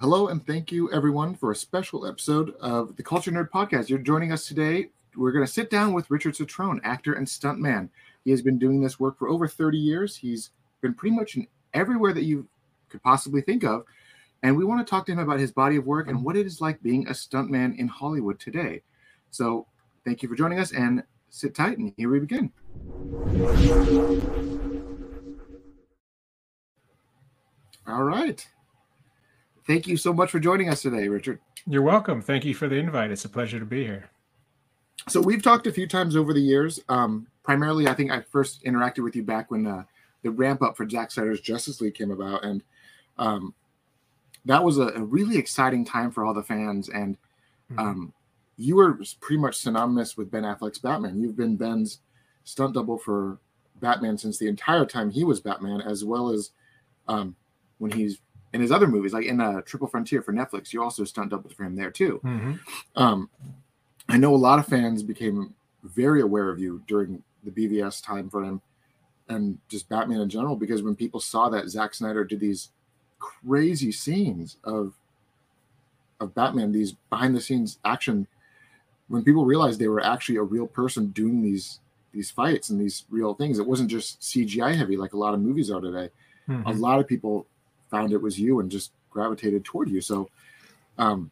Hello, and thank you everyone for a special episode of the Cultured Nerd Podcast. You're joining us today. We're going to sit down with Richard Cetrone, actor and stuntman. He has been doing this work for over 30 years. He's been pretty much in everywhere that you could possibly think of. And we want to talk to him about his body of work and what it is like being a stuntman in Hollywood today. So, thank you for joining us and sit tight, and here we begin. All right. Thank you so much for joining us today, Richard. You're welcome. Thank you for the invite. It's a pleasure to be here. So we've talked a few times over the years. Um, primarily, I think I first interacted with you back when uh, the ramp up for Zack Snyder's Justice League came about, and um, that was a, a, really exciting time for all the fans. And mm-hmm. um, you were pretty much synonymous with Ben Affleck's Batman. You've been Ben's stunt double for Batman since the entire time he was Batman, as well as um, when he's in his other movies, like in uh, Triple Frontier for Netflix, you also stunt doubled for him there too. Mm-hmm. Um, I know a lot of fans became very aware of you during the BVS time for him and just Batman in general because when people saw that Zack Snyder did these crazy scenes of of Batman, these behind the scenes action, when people realized they were actually a real person doing these these fights and these real things, it wasn't just CGI heavy like a lot of movies are today. Mm-hmm. A lot of people found it was you and just gravitated toward you. So, um,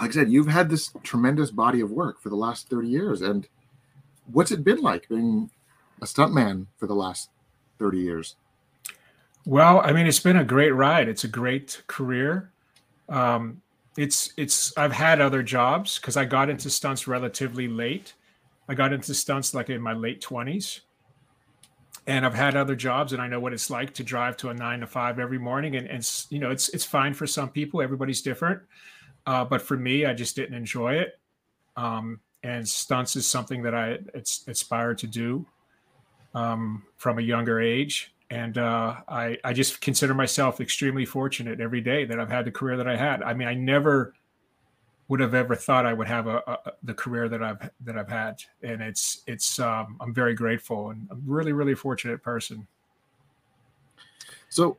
like I said, you've had this tremendous body of work for the last 30 years. And what's it been like being a stuntman for the last 30 years? Well, I mean, it's been a great ride. It's a great career. Um, it's it's I've had other jobs because I got into stunts relatively late. I got into stunts like in my late 20s and I've had other jobs and I know what it's like to drive to a nine to five every morning. And, and you know, it's, it's fine for some people, everybody's different. Uh, but for me, I just didn't enjoy it. Um, and stunts is something that I it's aspired to do um, from a younger age. And uh, I, I just consider myself extremely fortunate every day that I've had the career that I had. I mean, I never would have ever thought I would have a, a, the career that I've that I've had, and it's it's um, I'm very grateful and I'm really really fortunate person. So,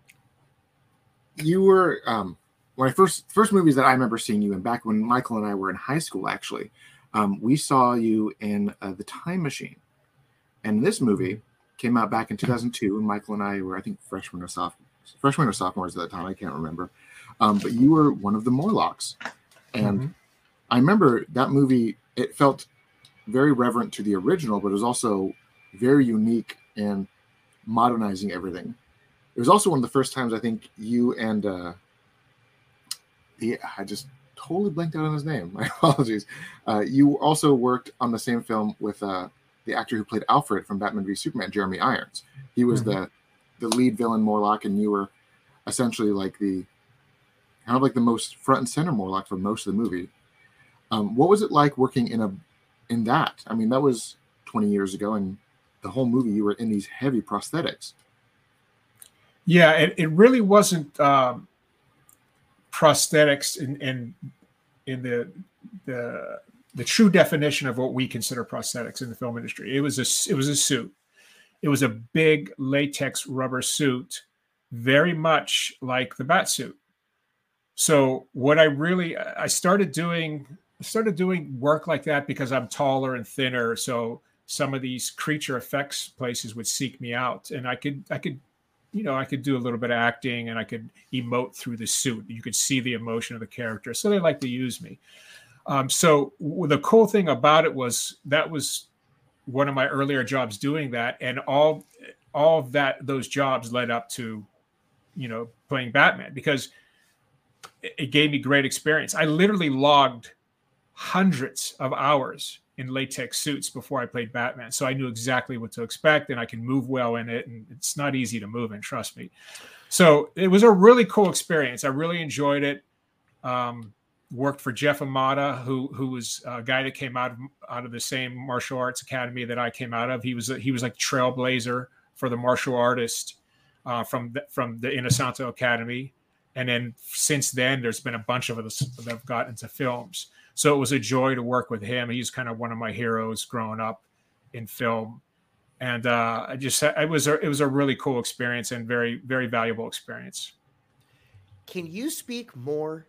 you were um, when I first first movies that I remember seeing you in back when Michael and I were in high school. Actually, um, we saw you in uh, the Time Machine, and this movie came out back in 2002, and Michael and I were I think freshmen or sophomores, freshmen or sophomores at that time. I can't remember, um, but you were one of the Morlocks, and mm-hmm I remember that movie. It felt very reverent to the original, but it was also very unique in modernizing everything. It was also one of the first times I think you and uh, the I just totally blanked out on his name. My apologies. Uh, you also worked on the same film with uh, the actor who played Alfred from Batman v Superman, Jeremy Irons. He was mm-hmm. the the lead villain Morlock, and you were essentially like the kind of like the most front and center Morlock for most of the movie. Um, what was it like working in a in that? I mean, that was 20 years ago, and the whole movie you were in these heavy prosthetics. Yeah, it, it really wasn't um, prosthetics in, in in the the the true definition of what we consider prosthetics in the film industry. It was a it was a suit. It was a big latex rubber suit, very much like the bat suit. So what I really I started doing started doing work like that because I'm taller and thinner. So some of these creature effects places would seek me out, and I could I could you know I could do a little bit of acting and I could emote through the suit. You could see the emotion of the character, so they like to use me. Um, so the cool thing about it was that was one of my earlier jobs doing that, and all all of that those jobs led up to you know playing Batman because it gave me great experience. I literally logged hundreds of hours in latex suits before I played Batman. So I knew exactly what to expect and I can move well in it. And it's not easy to move in, trust me. So it was a really cool experience. I really enjoyed it. Um, worked for Jeff Imada, who who was a guy that came out of out of the same martial arts academy that I came out of. He was a, he was like trailblazer for the martial artist uh, from the, from the Inosanto Academy. And then since then, there's been a bunch of us that have got into films. So it was a joy to work with him. He's kind of one of my heroes growing up in film, and uh, I just it was a, it was a really cool experience and very very valuable experience. can you speak more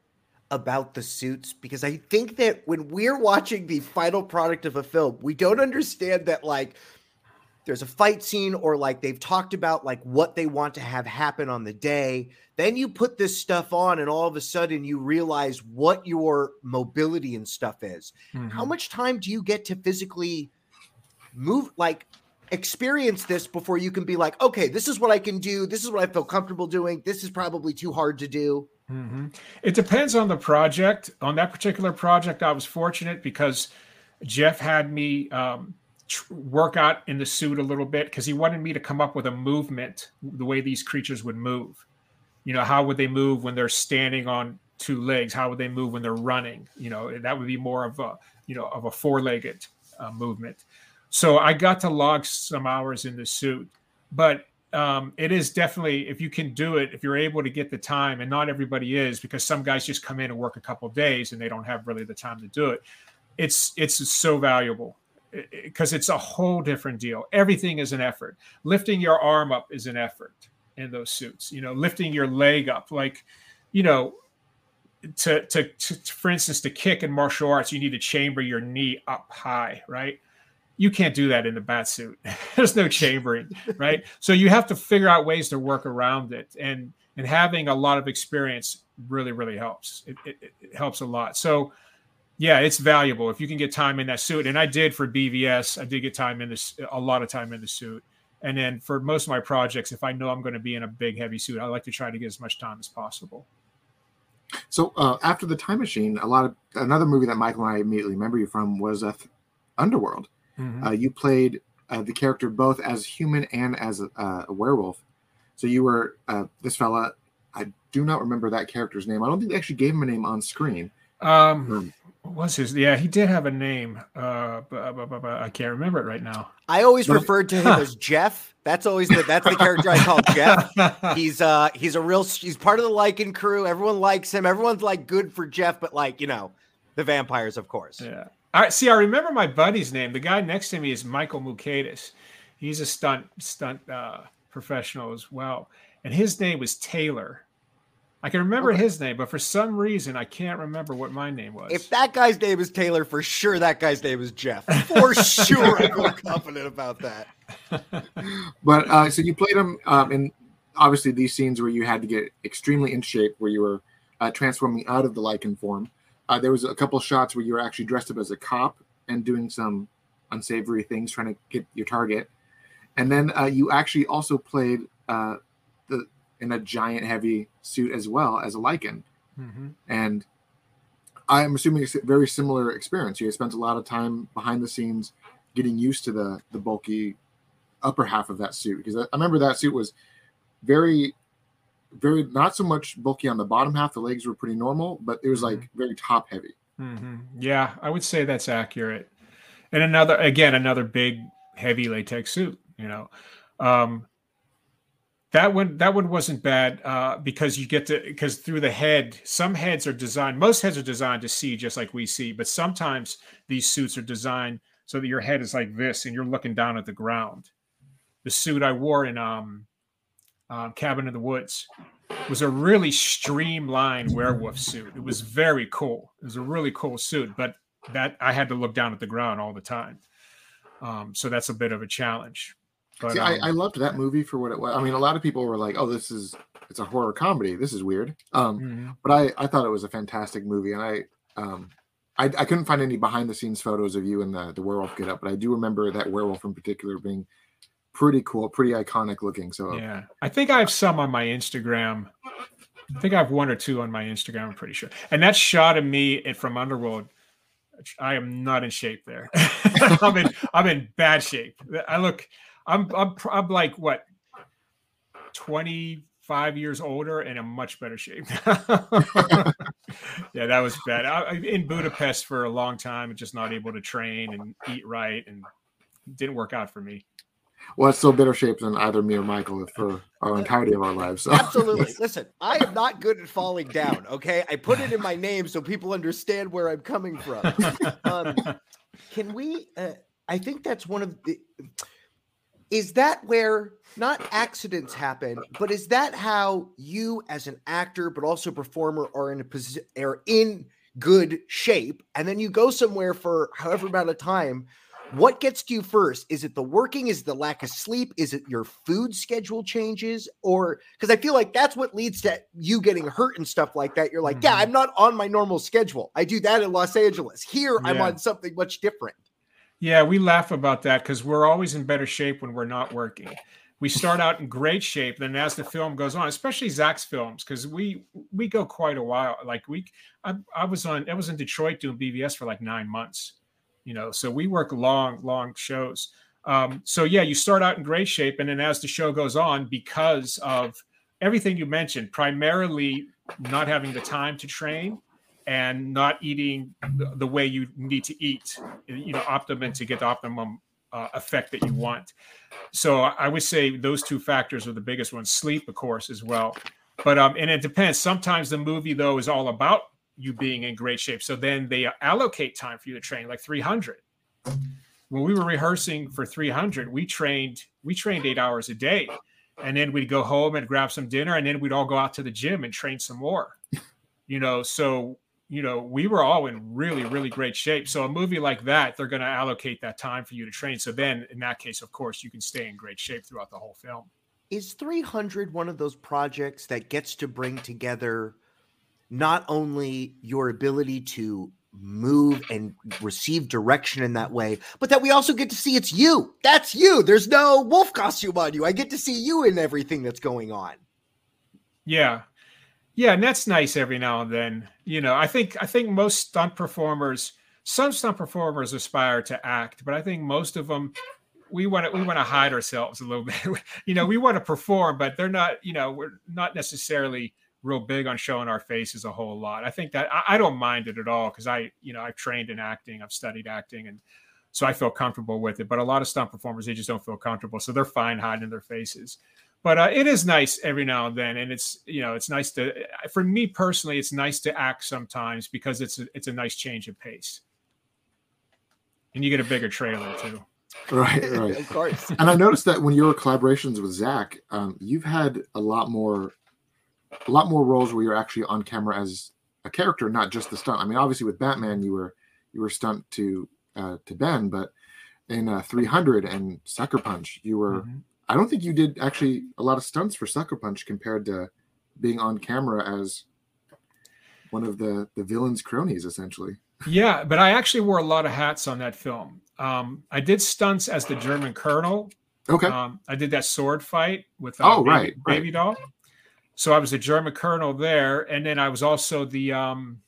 about the suits? Because I think that when we're watching the final product of a film, we don't understand that like there's a fight scene or like they've talked about like what they want to have happen on the day. Then you put this stuff on, and all of a sudden you realize what your mobility and stuff is. Mm-hmm. How much time do you get to physically move? Like, experience this before you can be like, okay, this is what I can do. This is what I feel comfortable doing. This is probably too hard to do. Mm-hmm. It depends on the project. On that particular project, I was fortunate because Jeff had me um, work out in the suit a little bit because he wanted me to come up with a movement, the way these creatures would move. You know, how would they move when they're standing on two legs? How would they move when they're running? You know, that would be more of a, you know, of a four-legged uh, movement. So I got to log some hours in the suit, but um, it is definitely if you can do it, if you're able to get the time, and not everybody is because some guys just come in and work a couple days and they don't have really the time to do it. It's it's so valuable because it's a whole different deal. Everything is an effort. Lifting your arm up is an effort in those suits. You know, lifting your leg up, like you know, to, to, to, for instance, to kick in martial arts, you need to chamber your knee up high, right? you can't do that in the bat suit. There's no chambering, right? So you have to figure out ways to work around it, and and having a lot of experience really really helps. It, it, it helps a lot. So yeah, it's valuable if you can get time in that suit. And I did for BVS. I did get time in this a lot of time in the suit. And then for most of my projects, if I know I'm going to be in a big heavy suit, I like to try to get as much time as possible. So uh, after the Time Machine, a lot of another movie that Michael and I immediately remember you from was uh, Underworld. Mm-hmm. Uh, you played uh, the character both as human and as a, uh, a werewolf. So you were uh, this fella. I do not remember that character's name. I don't think they actually gave him a name on screen. Um, um what was his? Yeah, he did have a name. Uh, but, but, but, I can't remember it right now. I always referred to him as Jeff. That's always the that's the character I call Jeff. He's uh he's a real he's part of the Lycan crew. Everyone likes him. Everyone's like good for Jeff, but like you know, the vampires, of course. Yeah. I see. I remember my buddy's name. The guy next to me is Michael Mukadis. He's a stunt stunt uh, professional as well, and his name was Taylor. I can remember okay. his name, but for some reason I can't remember what my name was. If that guy's name is Taylor, for sure that guy's name is Jeff. For sure, I feel confident about that. But uh, so you played him um, in obviously these scenes where you had to get extremely in shape, where you were uh, transforming out of the Lycan form. Uh, there was a couple shots where you were actually dressed up as a cop and doing some unsavory things, trying to get your target. And then uh, you actually also played uh, the in a giant heavy suit as well as a Lycan. Mm-hmm. And I'm assuming it's a very similar experience. You spent a lot of time behind the scenes getting used to the the bulky upper half of that suit because I, I remember that suit was very very not so much bulky on the bottom half. The legs were pretty normal, but it was like mm-hmm. very top heavy. Mm-hmm. Yeah, I would say that's accurate. And another, again, another big heavy latex suit. You know, um, that one that one wasn't bad uh, because you get to because through the head, some heads are designed. Most heads are designed to see just like we see, but sometimes these suits are designed so that your head is like this and you're looking down at the ground. The suit I wore in um, um, Cabin in the Woods was a really streamlined werewolf suit. It was very cool. It was a really cool suit, but that I had to look down at the ground all the time. Um, so that's a bit of a challenge. But, See, um, I, I, loved that movie for what it was. I mean, a lot of people were like, "Oh, this is it's a horror comedy. This is weird." Um, mm-hmm. But I I thought it was a fantastic movie, and I um I, I couldn't find any behind the scenes photos of you in the the werewolf get up, but I do remember that werewolf in particular being pretty cool, pretty iconic looking. So yeah, I think I have some on my Instagram. I think I have one or two on my Instagram. I'm pretty sure. And that shot of me from Underworld, I am not in shape there. I'm in I'm in bad shape. I look. I'm I'm I'm like what 25 years older and in much better shape. yeah, that was bad. I, in Budapest for a long time, just not able to train and eat right, and didn't work out for me well, it's still better shape than either me or Michael for our entirety of our lives. So. Absolutely. Listen, I am not good at falling down. Okay, I put it in my name so people understand where I'm coming from. Um, can we? Uh, I think that's one of the. Is that where not accidents happen, but is that how you as an actor, but also performer, are in a position are in good shape, and then you go somewhere for however amount of time? What gets to you first? Is it the working? Is it the lack of sleep? Is it your food schedule changes? Or because I feel like that's what leads to you getting hurt and stuff like that. You're like, mm-hmm. yeah, I'm not on my normal schedule. I do that in Los Angeles. Here, yeah. I'm on something much different. Yeah, we laugh about that because we're always in better shape when we're not working. We start out in great shape, then as the film goes on, especially Zack's films, because we we go quite a while. Like we, I, I was on, I was in Detroit doing BVS for like nine months you know so we work long long shows um, so yeah you start out in great shape and then as the show goes on because of everything you mentioned primarily not having the time to train and not eating the way you need to eat you know optimum to get the optimum uh, effect that you want so i would say those two factors are the biggest ones sleep of course as well but um and it depends sometimes the movie though is all about you being in great shape. So then they allocate time for you to train, like 300. When we were rehearsing for 300, we trained we trained eight hours a day, and then we'd go home and grab some dinner, and then we'd all go out to the gym and train some more. You know, so you know we were all in really really great shape. So a movie like that, they're going to allocate that time for you to train. So then, in that case, of course, you can stay in great shape throughout the whole film. Is 300 one of those projects that gets to bring together not only your ability to move and receive direction in that way, but that we also get to see it's you. That's you. There's no wolf costume on you. I get to see you in everything that's going on. Yeah. Yeah, and that's nice every now and then. You know, I think I think most stunt performers, some stunt performers aspire to act, but I think most of them we want to we want to hide ourselves a little bit. you know, we want to perform, but they're not, you know, we're not necessarily real big on showing our faces a whole lot. I think that I, I don't mind it at all because I, you know, I've trained in acting, I've studied acting, and so I feel comfortable with it. But a lot of stunt performers, they just don't feel comfortable, so they're fine hiding their faces. But uh, it is nice every now and then, and it's you know, it's nice to. For me personally, it's nice to act sometimes because it's a, it's a nice change of pace, and you get a bigger trailer too. Right, right. of course. And I noticed that when your collaborations with Zack, um, you've had a lot more a lot more roles where you're actually on camera as a character, not just the stunt. I mean, obviously with Batman, you were you were stunt to uh, to Ben, but in uh, 300 and Sucker Punch, you were. Mm-hmm. I don't think you did actually a lot of stunts for Sucker Punch compared to being on camera as one of the the villain's cronies, essentially. Yeah, but I actually wore a lot of hats on that film. Um, I did stunts as the German colonel. Okay. Um, I did that sword fight with uh, oh baby, right, baby doll. So I was a German colonel there, and then I was also the um,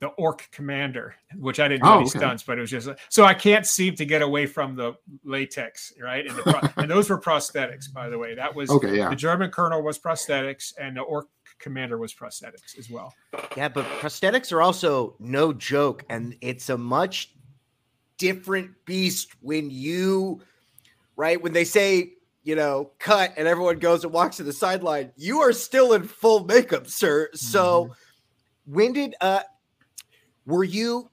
the orc commander, which I didn't do oh, any okay. stunts, but it was just so I can't seem to get away from the latex, right? And, the pro- and those were prosthetics, by the way. That was okay. Yeah, the German colonel was prosthetics, and the orc commander was prosthetics as well. Yeah, but prosthetics are also no joke, and it's a much different beast when you, right? When they say you know, cut and everyone goes and walks to the sideline, you are still in full makeup, sir. So mm-hmm. when did uh were you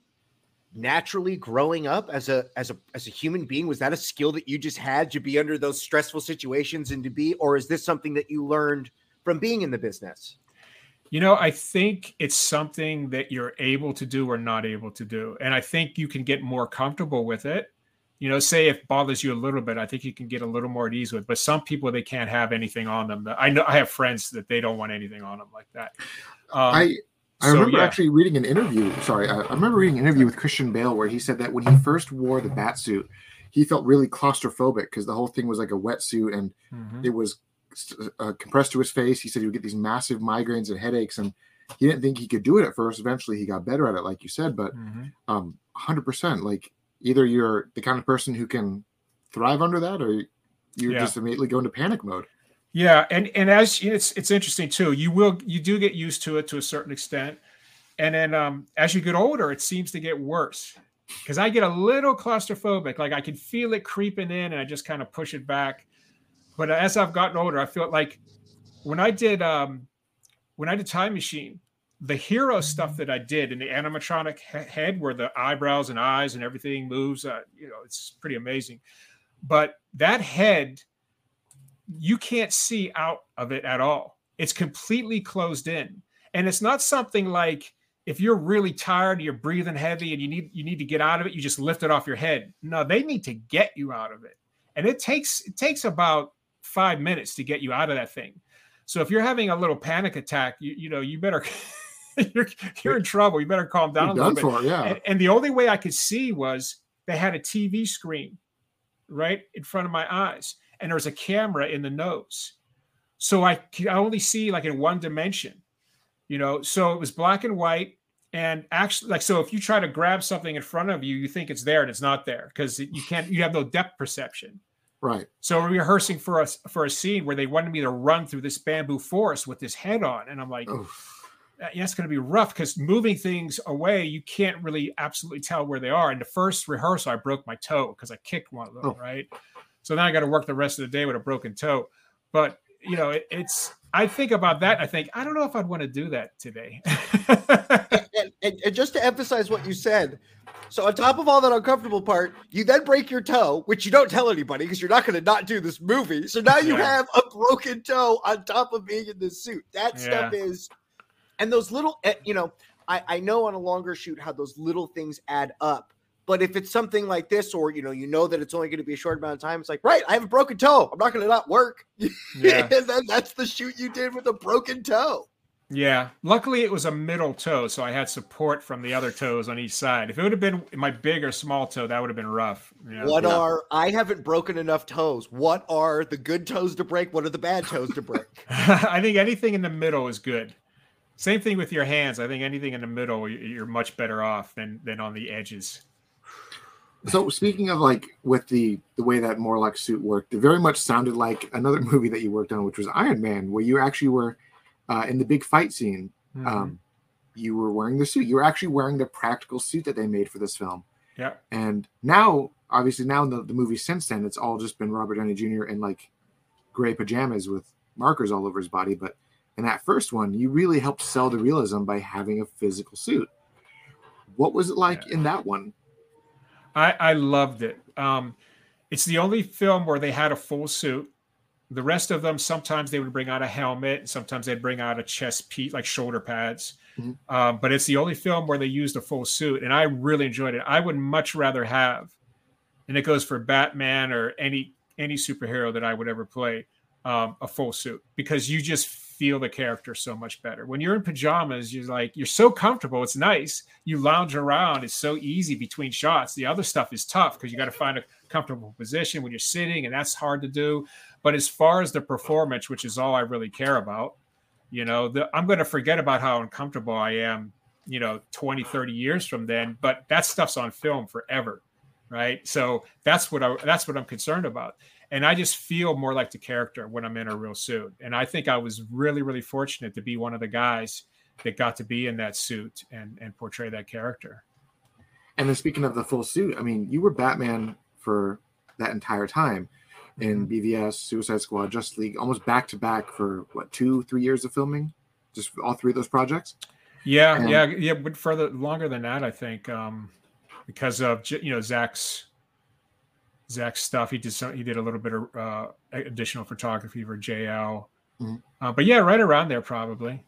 naturally growing up as a as a as a human being? Was that a skill that you just had to be under those stressful situations and to be, or is this something that you learned from being in the business? You know, I think it's something that you're able to do or not able to do. And I think you can get more comfortable with it you know, say if bothers you a little bit, I think you can get a little more at ease with. But some people they can't have anything on them. I know I have friends that they don't want anything on them like that. Um, I I so, remember yeah. actually reading an interview. Sorry, I, I, remember reading an interview with Christian Bale where he said that when he first wore the bat suit, he felt really claustrophobic because the whole thing was like a wetsuit and mm-hmm. it was uh, compressed to his face. He said he would get these massive migraines and headaches, and he didn't think he could do it at first. Eventually, he got better at it, like you said. But mm-hmm. um, 100%, like either you're the kind of person who can thrive under that or you yeah. just immediately go into panic mode. Yeah, and and as it's it's interesting too. You will you do get used to it to a certain extent, and then um, as you get older, it seems to get worse because I get a little claustrophobic. Like I can feel it creeping in, and I just kind of push it back. But as I've gotten older, I feel like when I did um, when I did Time Machine, the hero stuff that I did in the animatronic he- head, where the eyebrows and eyes and everything moves, uh, you know, it's pretty amazing. but that head, you can't see out of it at all. It's completely closed in. And it's not something like if you're really tired, you're breathing heavy and you need you need to get out of it, you just lift it off your head. No, they need to get you out of it. And it takes it takes about 5 minutes to get you out of that thing. So if you're having a little panic attack, you, you know, you better you're you're in trouble. You better calm down You're a little done bit. for, yeah. And, and the only way I could see was they had a TV screen right in front of my eyes, and there was a camera in the nose. So I could only see like in one dimension, you know. So it was black and white. And actually, like, so if you try to grab something in front of you, you think it's there and it's not there because you can't, you have no depth perception. Right. So we're rehearsing for us for a scene where they wanted me to run through this bamboo forest with this head on, and I'm like, yeah, it's going to be rough because moving things away, you can't really absolutely tell where they are. In the first rehearsal, I broke my toe because I kicked one of them, Oh. right? So now I got to work the rest of the day with a broken toe. But you know, it, it's I think about that. I think I don't know if I'd want to do that today. and, and, and just to emphasize what you said, so on top of all that uncomfortable part, you then break your toe, which you don't tell anybody because you're not going to not do this movie. So now you Yeah. have a broken toe on top of being in this suit. That stuff is, and those little, eh, you know, I, I know on a longer shoot how those little things add up. But if it's something like this, or you know, you know that it's only going to be a short amount of time, it's like, right, I have a broken toe. I'm not going to not work. yeah, that's the shoot you did with a broken toe. yeah. Luckily, it was a middle toe, so I had support from the other toes on each side. If it would have been my big or small toe, that would have been rough. you know? What Yeah. are I haven't broken enough toes. What are the good toes to break? What are the bad toes to break? I think anything in the middle is good. Same thing with your hands. I think anything in the middle, you're much better off than than on the edges. So speaking of like with the the way that Morlock suit worked, it very much sounded like another movie that you worked on, which was Iron Man, where you actually were uh, in the big fight scene. Mhm. Um, you were wearing the suit. You were actually wearing the practical suit that they made for this film. yeah, And now, obviously, now in the, the movie since then, it's all just been Robert Downey Jr. in like gray pajamas with markers all over his body. But in that first one, you really helped sell the realism by having a physical suit. What was it like in that one? I I loved it. Um, it's the only film where they had a full suit. The rest of them, sometimes they would bring out a helmet, and sometimes they'd bring out a chest piece, like shoulder pads. Mhm. Um, but it's the only film where they used a full suit, and I really enjoyed it. I would much rather have, and it goes for Batman or any any superhero that I would ever play, um, a full suit because you just feel the character so much better. When you're in pajamas, you're like you're so comfortable. It's nice. You lounge around. It's so easy between shots. The other stuff is tough because you got to find a comfortable position when you're sitting, and that's hard to do. But as far as the performance, which is all I really care about, you know, the, I'm going to forget about how uncomfortable I am, you know, 20, 30 years from then. But that stuff's on film forever, right? So that's what I that's what I'm concerned about. And I just feel more like the character when I'm in a real suit. And I think I was really, really fortunate to be one of the guys that got to be in that suit and and portray that character. And then speaking of the full suit, I mean, you were Batman for that entire time in BVS, Suicide Squad, Justice League, almost back to back for what two, three years of filming, just all three of those projects. Yeah, Um, yeah, yeah, but further longer than that, I think, um, because of you know Zack's Zack's stuff. He did some. He did a little bit of uh, additional photography for JL. Mhm. Uh, but yeah, right around there probably.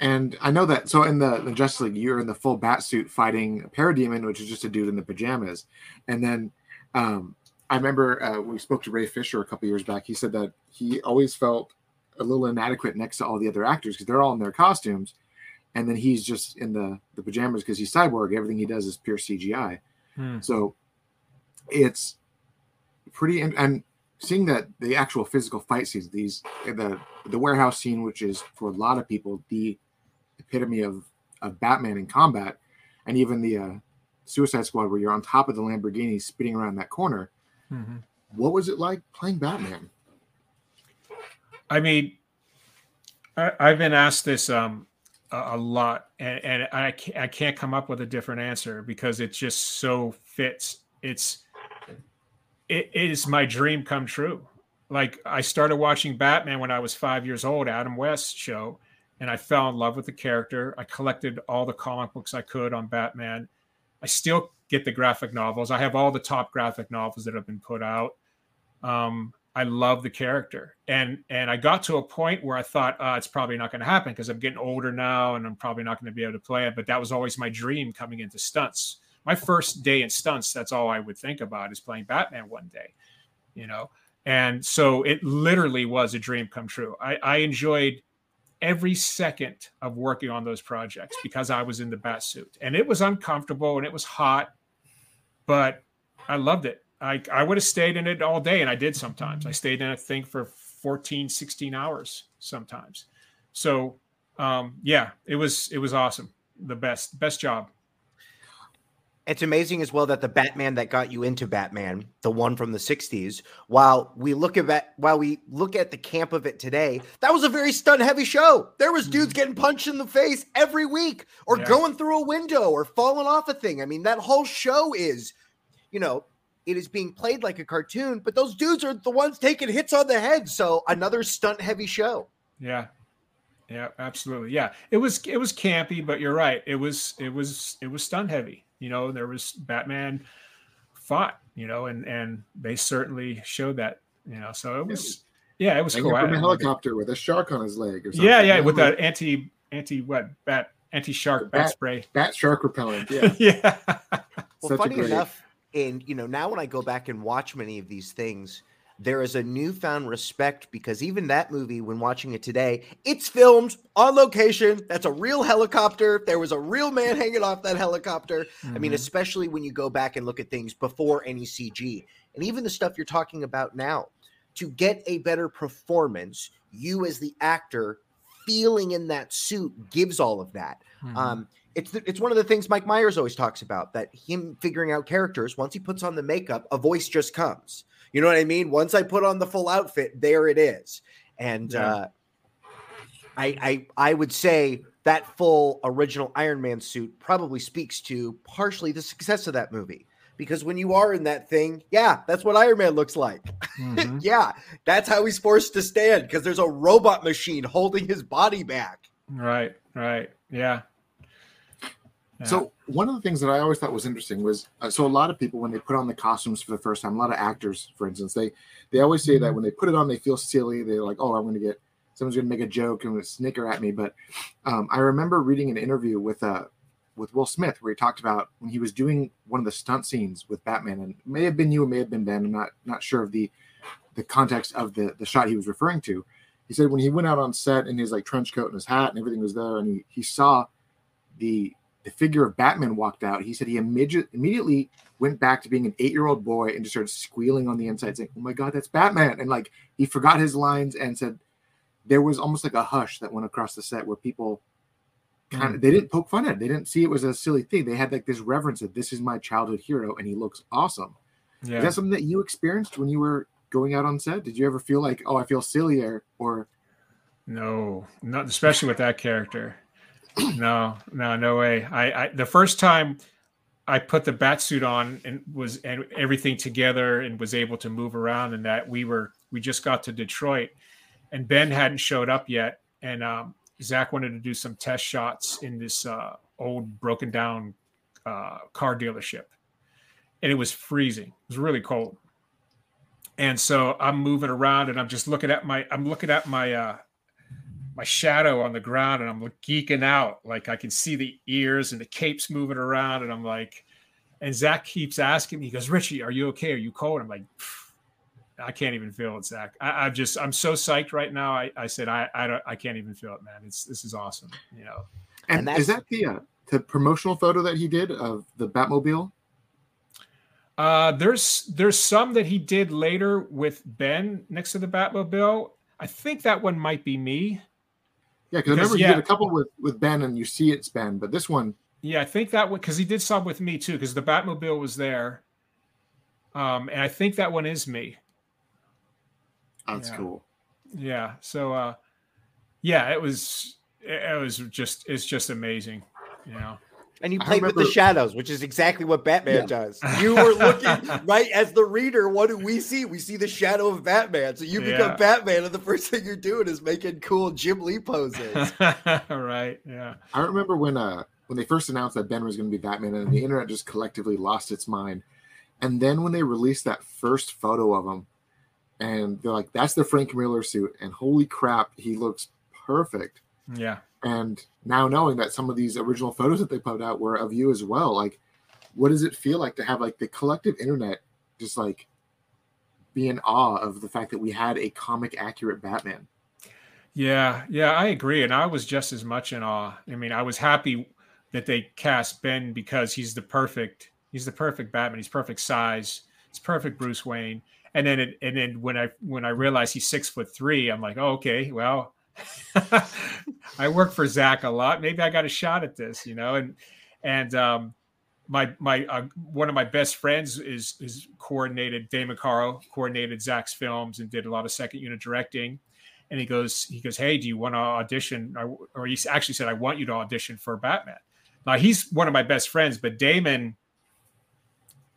And I know that. So in the, the Justice League, you're in the full bat suit fighting a Parademon, which is just a dude in the pajamas. And then um, I remember uh, we spoke to Ray Fisher a couple years back. He said that he always felt a little inadequate next to all the other actors because they're all in their costumes, and then he's just in the the pajamas because he's cyborg. Everything he does is pure CGI. Hmm. So it's pretty and, and seeing that the actual physical fight scenes, these the the warehouse scene, which is for a lot of people the epitome of of Batman in combat, and even the uh, Suicide Squad where you're on top of the Lamborghini spinning around that corner. Mhm. What was it like playing Batman? I mean, I, I've been asked this um, a, a lot, and, and I, can't, I can't come up with a different answer because it just so fits. It's it is my dream come true. Like I started watching Batman when I was five years old, Adam West show, and I fell in love with the character. I collected all the comic books I could on Batman. I still get the graphic novels. I have all the top graphic novels that have been put out. Um, I love the character, and and I got to a point where I thought uh, it's probably not going to happen because I'm getting older now, and I'm probably not going to be able to play it. But that was always my dream coming into stunts. My first day in stunts, that's all I would think about is playing Batman one day, you know. And so it literally was a dream come true. I, I enjoyed every second of working on those projects because I was in the bat suit, and it was uncomfortable and it was hot, but I loved it I, I would have stayed in it all day and I did sometimes. I stayed in a thing for 14, 16 hours sometimes. So um, yeah, it was it was awesome. The best best job. It's amazing as well that the Batman that got you into Batman, the one from the 60s, while we look at that, while we look at the camp of it today, that was a very stunt heavy show. There was dudes mm-hmm. getting punched in the face every week or yeah. going through a window or falling off a thing. I mean, that whole show is, you know, it is being played like a cartoon, but those dudes are the ones taking hits on the head. So another stunt heavy show. Yeah. Yeah, absolutely. Yeah. It was it was campy, but you're right. It was it was it was stunt heavy. You know, there was Batman fought, you know, and and they certainly showed that, you know. So it was yeah, it was cool. From a helicopter with a shark on his leg or something. Yeah, yeah, with that anti anti what bat anti shark bat, bat, spray. Bat shark repellent. Yeah. yeah. well, funny enough, and you know now when i go back and watch many of these things there is a newfound respect because even that movie when watching it today it's filmed on location that's a real helicopter there was a real man hanging off that helicopter mm-hmm. i mean mm-hmm. especially when you go back and look at things before any cg and even the stuff you're talking about now to get a better performance you as the actor feeling in that suit gives all of that mm-hmm. um, it's it's one of the things Mike Myers always talks about that him figuring out characters once he puts on the makeup a voice just comes you know what I mean? Once I put on the full outfit there it is. And yeah. uh, I, I I would say that full original Iron Man suit probably speaks to partially the success of that movie. Because when you are in that thing yeah that's what Iron Man looks like. Mm-hmm. yeah that's how he's forced to stand because there's a robot machine holding his body back. Right right. Yeah so one of the things that I always thought was interesting was uh, so a lot of people when they put on the costumes for the first time, a lot of actors, for instance, they they always say that mm-hmm. when they put it on, they feel silly. They're like, "Oh, I'm going to get someone's going to make a joke and snicker at me." But um, I remember reading an interview with uh with Will Smith where he talked about when he was doing one of the stunt scenes with Batman, and it may have been you, it may have been Ben. I'm not not sure of the the context of the the shot he was referring to. He said when he went out on set in his like trench coat and his hat and everything was there, and he he saw the the figure of Batman walked out, he said he immediate, immediately went back to being an eight year old boy and just started squealing on the inside, saying, Oh my God, that's Batman. And like he forgot his lines and said there was almost like a hush that went across the set where people kind of, mm. they didn't poke fun at it. They didn't see it was a silly thing. They had like this reverence that this is my childhood hero and he looks awesome. Yeah. Is that something that you experienced when you were going out on set? Did you ever feel like, oh, I feel sillier or? No, not especially with that character no, no, no way. I, I the first time I put the bat suit on and was and everything together and was able to move around and that we were we just got to Detroit and Ben hadn't showed up yet and um, Zack wanted to do some test shots in this uh, old broken down uh, car dealership and it was freezing. It was really cold. And so I'm moving around and I'm just looking at my I'm looking at my uh, my shadow on the ground and I'm geeking out. Like I can see the ears and the capes moving around. And I'm like, and Zack keeps asking me, he goes, Richie, are you okay? Are you cold? I'm like, I can't even feel it, Zack. I, am just, I'm so psyched right now. I, I said, I, I don't, I can't even feel it, man. It's, this is awesome. You know? And, and is that the, uh, the promotional photo that he did of the Batmobile? Uh, there's, there's some that he did later with Ben next to the Batmobile. I think that one might be me. Yeah, because I remember yeah. you did a couple with with Ben, and you see it's Ben, but this one. Yeah, I think that one because he did some with me too, because the Batmobile was there. Um, and I think that one is me. That's yeah. cool. Yeah. So, uh, yeah, it was. It was just. It's just amazing. You know and you played remember, with the shadows, which is exactly what Batman yeah. does. You were looking right as the reader. What do we see? We see the shadow of Batman. So you yeah. become Batman, and the first thing you're doing is making cool Jim Lee poses. right. Yeah. I remember when uh when they first announced that Ben was going to be Batman, and the internet just collectively lost its mind. And then when they released that first photo of him, and they're like, "That's the Frank Miller suit," and holy crap, he looks perfect. Yeah. And now knowing that some of these original photos that they put out were of you as well, like, what does it feel like to have like the collective internet just like be in awe of the fact that we had a comic accurate Batman? Yeah, yeah, I agree, and I was just as much in awe. I mean, I was happy that they cast Ben because he's the perfect he's the perfect Batman. He's perfect size. He's perfect Bruce Wayne. And then it, and then when I when I realized he's six foot three, I'm like, oh, okay, well, I work for Zack a lot. Maybe I got a shot at this, you know. And and um, my my uh, one of my best friends is is coordinated. Damon Caro coordinated Zack's films and did a lot of second unit directing. And he goes he goes, hey, do you want to audition? Or, or he actually said, I want you to audition for Batman. Now he's one of my best friends, but Damon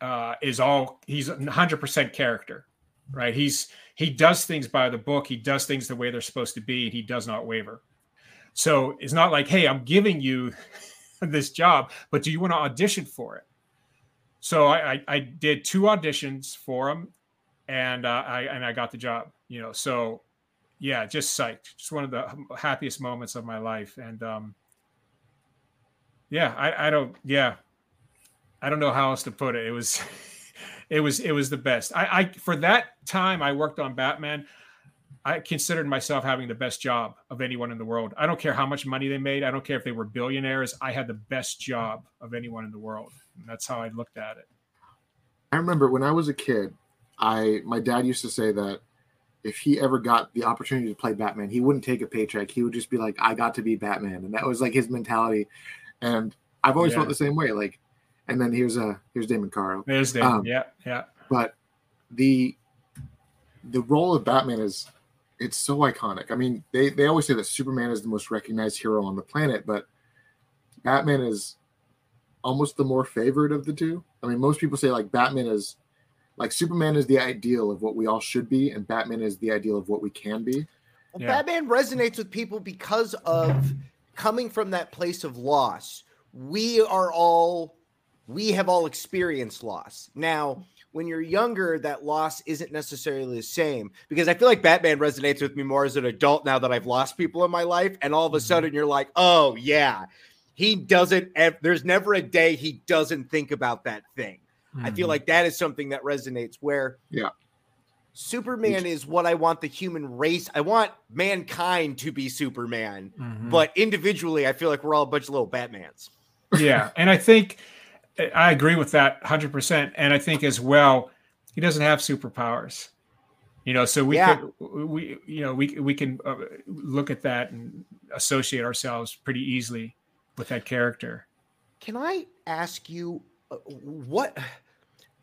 uh, is all he's 100% character, right? He's he does things by the book. He does things the way they're supposed to be, and he does not waver. So it's not like, hey, I'm giving you this job, but do you want to audition for it? So I, I, I did two auditions for him, and uh, I and I got the job. You know, so yeah, just psyched. Just one of the happiest moments of my life, and um, yeah, I, I don't, yeah, I don't know how else to put it. It was, it was, it was the best. I, I, for that time I worked on Batman, I considered myself having the best job of anyone in the world. I don't care how much money they made. I don't care if they were billionaires. I had the best job of anyone in the world. And that's how I looked at it. I remember when I was a kid, I my dad used to say that if he ever got the opportunity to play Batman, he wouldn't take a paycheck. He would just be like, "I got to be Batman," and that was like his mentality. And I've always yeah. felt the same way. Like, and then here's a uh, here's Damon Caro. There's Damon. Um, yeah, yeah. But the the role of Batman is it's so iconic. I mean, they they always say that Superman is the most recognized hero on the planet, but Batman is almost the more favored of the two. I mean, most people say like Batman is like Superman is the ideal of what we all should be, and Batman is the ideal of what we can be. Well, yeah. Batman resonates with people because of coming from that place of loss, we are all we have all experienced loss. Now, when you're younger, that loss isn't necessarily the same because I feel like Batman resonates with me more as an adult now that I've lost people in my life. And all of a mm-hmm. sudden, you're like, oh, yeah, he doesn't, there's never a day he doesn't think about that thing. Mm-hmm. I feel mm-hmm. like that is something that resonates where, yeah, Superman is what I want the human race. I want mankind to be Superman, mm-hmm. but individually, I feel like we're all a bunch of little Batmans. Yeah, and I think I agree with that hundred percent. And I think as well, he doesn't have superpowers. You know, so we yeah. could we you know we we can uh, look at that and associate ourselves pretty easily with that character. Can I ask you uh, what?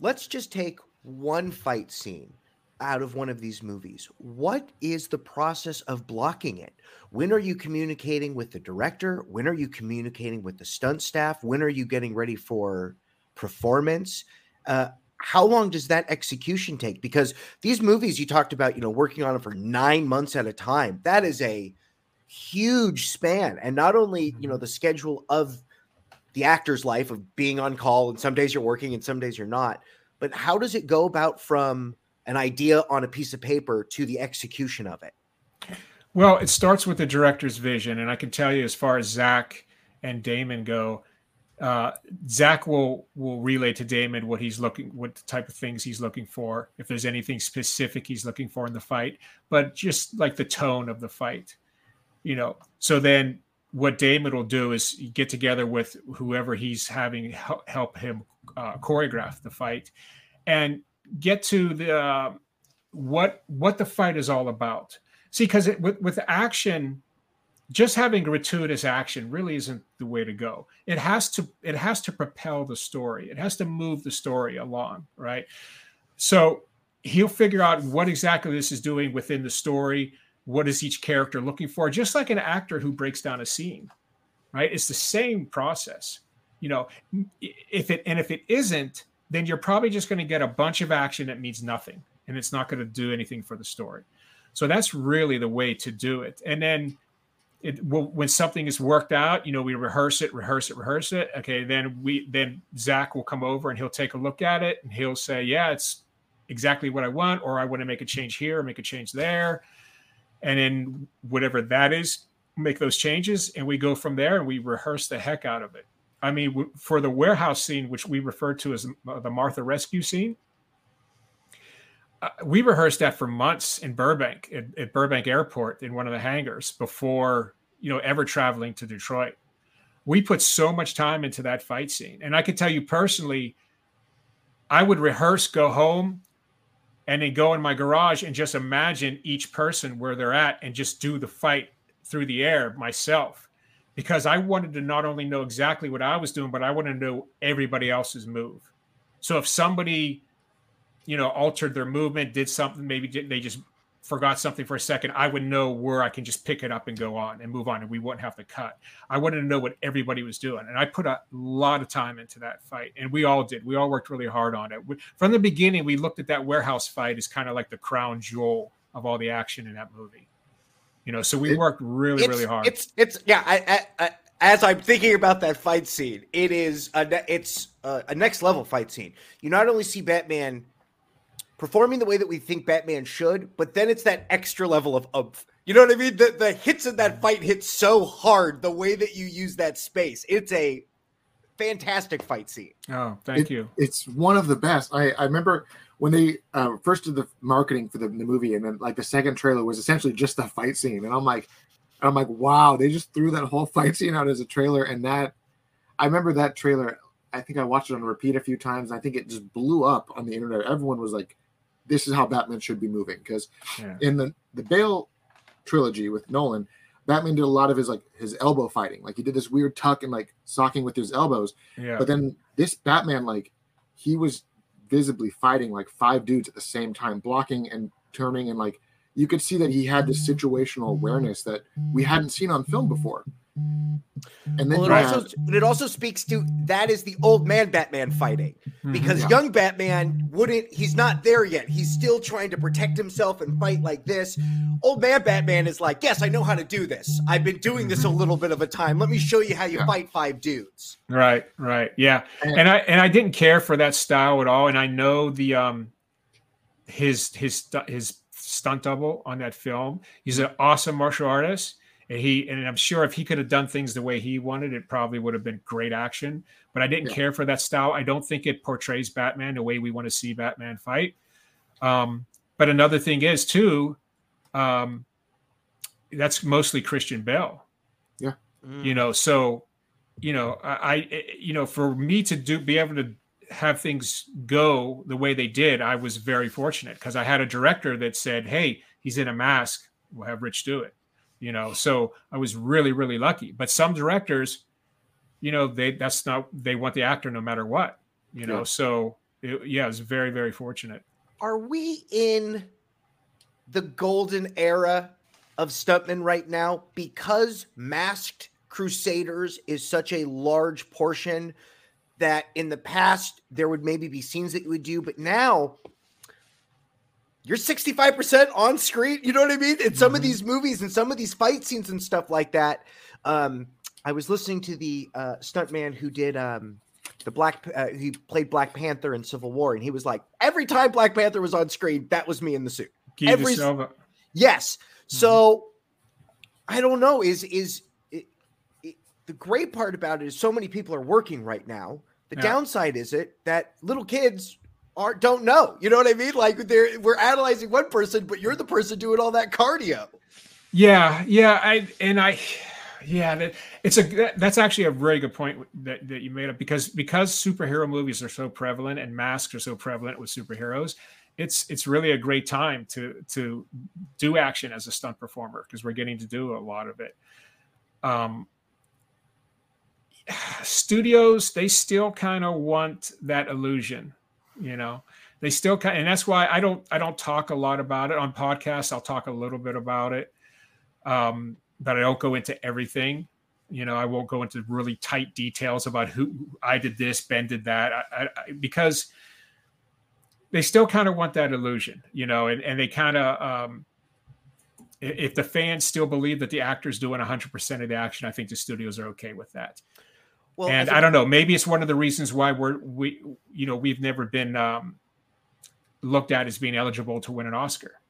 Let's just take one fight scene out of one of these movies, what is the process of blocking it? When are you communicating with the director? When are you communicating with the stunt staff? When are you getting ready for performance? Uh, how long does that execution take? Because these movies you talked about, you know, working on them for nine months at a time, that is a huge span. And not only, you know, mm-hmm. the schedule of the actor's life of being on call, and some days you're working and some days you're not, but how does it go about from an idea on a piece of paper to the execution of it? Well, it starts with the director's vision, and I can tell you, as far as Zack and Damon go, uh, Zack will will relay to Damon what he's looking, what type of things he's looking for, if there's anything specific he's looking for in the fight, but just like the tone of the fight, you know. So then, what Damon will do is get together with whoever he's having help him uh, choreograph the fight, and get to the uh, what what the fight is all about. See, because with with action, just having gratuitous action really isn't the way to go. It has to it has to propel the story. It has to move the story along, right? So he'll figure out what exactly this is doing within the story. What is each character looking for? Just like an actor who breaks down a scene, right? It's the same process. You know, if it and if it isn't, then you're probably just going to get a bunch of action that means nothing and it's not going to do anything for the story. So that's really the way to do it. And then it, when something is worked out, you know, we rehearse it, rehearse it, rehearse it. Okay, then we then Zack will come over and he'll take a look at it and he'll say, "Yeah, it's exactly what I want," or "I want to make a change here, or make a change there," and then whatever that is, make those changes, and we go from there and we rehearse the heck out of it. I mean, for the warehouse scene, which we refer to as the Martha rescue scene, uh, we rehearsed that for months in Burbank at, at, Burbank Airport in one of the hangars before you know ever traveling to Detroit. We put so much time into that fight scene, and I can tell you personally, I would rehearse, go home, and then go in my garage and just imagine each person where they're at and just do the fight through the air myself because I wanted to not only know exactly what I was doing, but I wanted to know everybody else's move. So if somebody you know, altered their movement, did something, maybe they just forgot something for a second, I would know where I can just pick it up and go on and move on, and we wouldn't have to cut. I wanted to know what everybody was doing, and I put a lot of time into that fight, and we all did. We all worked really hard on it. We, from the beginning, we looked at that warehouse fight as kind of like the crown jewel of all the action in that movie. You know, so we it, worked really, really hard. It's, it's, yeah. I, I, I, as I'm thinking about that fight scene, it is a, it's a, a next level fight scene. You not only see Batman performing the way that we think Batman should, but then it's that extra level of umph. You know what I mean? The the hits in that fight hit so hard the way that you use that space. It's a fantastic fight scene. Oh, thank it, you. It's one of the best. I, I remember when they uh, first did the marketing for the, the movie, and then like the second trailer was essentially just the fight scene, and I'm like, I'm like, wow, they just threw that whole fight scene out as a trailer, and that I remember that trailer. I think I watched it on repeat a few times. I think it just blew up on the internet. Everyone was like, this is how Batman should be moving. Because yeah. in the the Bale trilogy with Nolan, Batman did a lot of his like his elbow fighting. Like he did this weird tuck and like socking with his elbows. Yeah. But then this Batman, like he was visibly fighting like five dudes at the same time, blocking and turning and like you could see that he had this mm-hmm. situational awareness that we hadn't seen on film before. And then well, it also but it also speaks to that is the old man Batman fighting mm-hmm. because yeah. young Batman wouldn't he's not there yet. He's still trying to protect himself and fight like this. Old man Batman is like, "Yes, I know how to do this. I've been doing this a mm-hmm. little bit of a time. Let me show you how you yeah. fight five dudes." Right, right. Yeah. And, and I and I didn't care for that style at all and I know the um his his his stunt double on that film. He's an awesome martial artist and he and I'm sure if he could have done things the way he wanted, it probably would have been great action. But I didn't yeah. care for that style. I don't think it portrays Batman the way we want to see Batman fight. Um, but another thing is too, um, that's mostly Christian Bale. Yeah, mm. you know, so you know, I, I, you know, for me to do be able to have things go the way they did, I was very fortunate because I had a director that said, "Hey, he's in a mask. We'll have Rich do it." You know so i was really really lucky. But some directors you know they that's not they want the actor no matter what you know yeah. so it, yeah it's very very fortunate. Are we in the golden era of stuntmen right now? Because masked crusaders is such a large portion that in the past there would maybe be scenes that you would do but now you're 65% on screen. You know what I mean? In some mm-hmm. of these movies and some of these fight scenes and stuff like that. Um, I was listening to the uh, stuntman who did um, the Black, uh, he played Black Panther in Civil War, and he was like, every time Black Panther was on screen, that was me in the suit. Every, yes. Mm-hmm. So I don't know. Is is it, it, the great part about it is so many people are working right now. The yeah. downside is it that little kids are don't know. You know what I mean? Like they're we're analyzing one person, but you're the person doing all that cardio. Yeah, yeah, I and I yeah, that, it's a that's actually a very good point that, that you made up because because superhero movies are so prevalent and masks are so prevalent with superheroes, it's it's really a great time to to do action as a stunt performer because we're getting to do a lot of it. Um, studios they still kind of want that illusion you know? They still kind and that's why i don't i don't talk a lot about it. On podcasts i'll talk a little bit about it um but i don't go into everything. You know i won't go into really tight details about who i did this ben did that. I, I, because they still kind of want that illusion you know and, and they kind of um if the fans still believe that the actor's doing 100% of the action, I think the studios are okay with that. Well, and I, I don't know, maybe it's one of the reasons why we're we you know we've never been um, looked at as being eligible to win an Oscar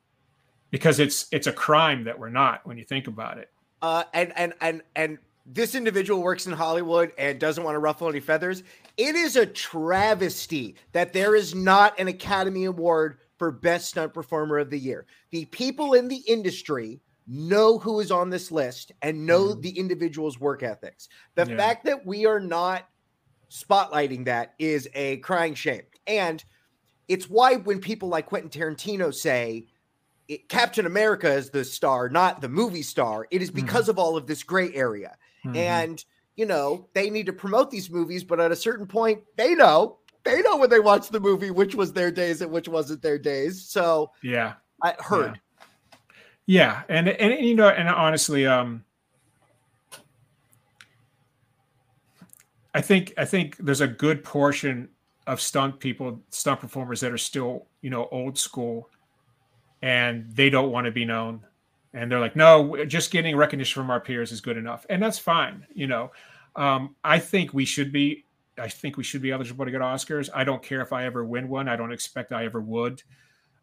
because it's it's a crime that we're not when you think about it. Uh, and and and and this individual works in Hollywood and doesn't want to ruffle any feathers. It is a travesty that there is not an Academy Award for Best Stunt Performer of the Year. The people in the industry know who is on this list and know mm. the individual's work ethics. The yeah. fact that we are not spotlighting that is a crying shame. And it's why when people like Quentin Tarantino say it, Captain America is the star, not the movie star, it is mm-hmm. because mm. of all of this gray area. Mm-hmm. And you know, they need to promote these movies, but at a certain point, they know they know when they watch the movie which was their days and which wasn't their days. So yeah, I heard. Yeah, yeah. and and you know, and honestly, um, I think I think there's a good portion of stunt people, stunt performers that are still you know old school, and they don't want to be known. And they're like no just getting recognition from our peers is good enough. And that's fine you know? Um, i think we should be i think we should be eligible to get oscars. I don't care if i ever win one. I don't expect i ever would.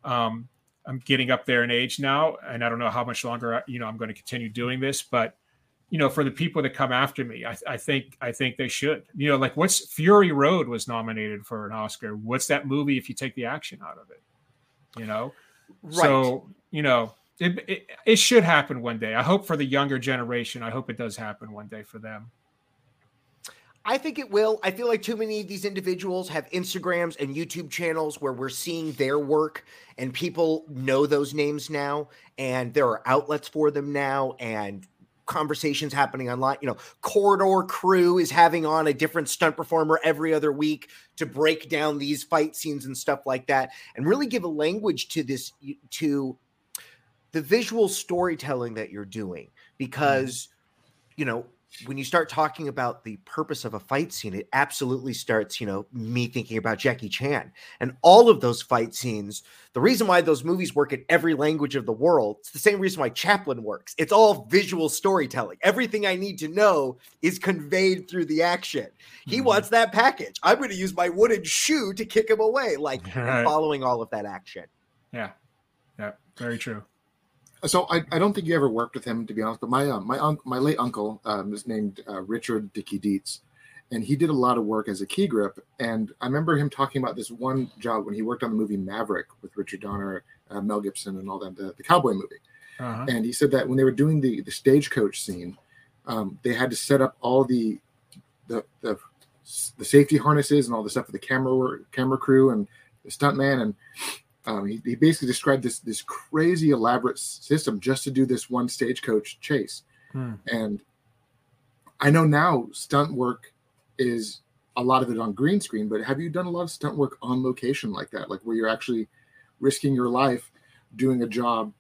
Um, i'm getting up there in age now and i don't know how much longer you know i'm going to continue doing this but you know for the people that come after me I, I think i think they should you know like what's fury road was nominated for an oscar what's that movie if you take the action out of it you know right. so you know it, it, it should happen one day. I hope for the younger generation. I hope it does happen one day for them. I think it will. I feel like too many of these individuals have Instagrams and YouTube channels where we're seeing their work and people know those names now and there are outlets for them now and conversations happening online. You know, Corridor Crew is having on a different stunt performer every other week to break down these fight scenes and stuff like that and really give a language to this to the visual storytelling that you're doing mm-hmm. because you know when you start talking about the purpose of a fight scene it absolutely starts you know me thinking about Jackie Chan. And all of those fight scenes the reason why those movies work in every language of the world it's the same reason why Chaplin works. It's all visual storytelling. Everything i need to know is conveyed through the action. He mm-hmm. wants that package. I'm going to use my wooden shoe to kick him away like right. following all of that action. Yeah. Yeah. Very true so I, I don't think you ever worked with him to be honest, but my uh, my un- my late uncle um, is named uh, Richard Dickey Dietz, and he did a lot of work as a key grip. And I remember him talking about this one job when he worked on the movie Maverick with Richard Donner, uh, Mel Gibson, and all that the, the cowboy movie. Uh-huh. And he said that when they were doing the the stagecoach scene, um, they had to set up all the the the the safety harnesses and all the stuff for the camera camera crew and the stuntman and um, he, he, basically described this this crazy elaborate system just to do this one stagecoach chase. Hmm. And I know now stunt work is a lot of it on green screen, but have you done a lot of stunt work on location like that, like where you're actually risking your life doing a job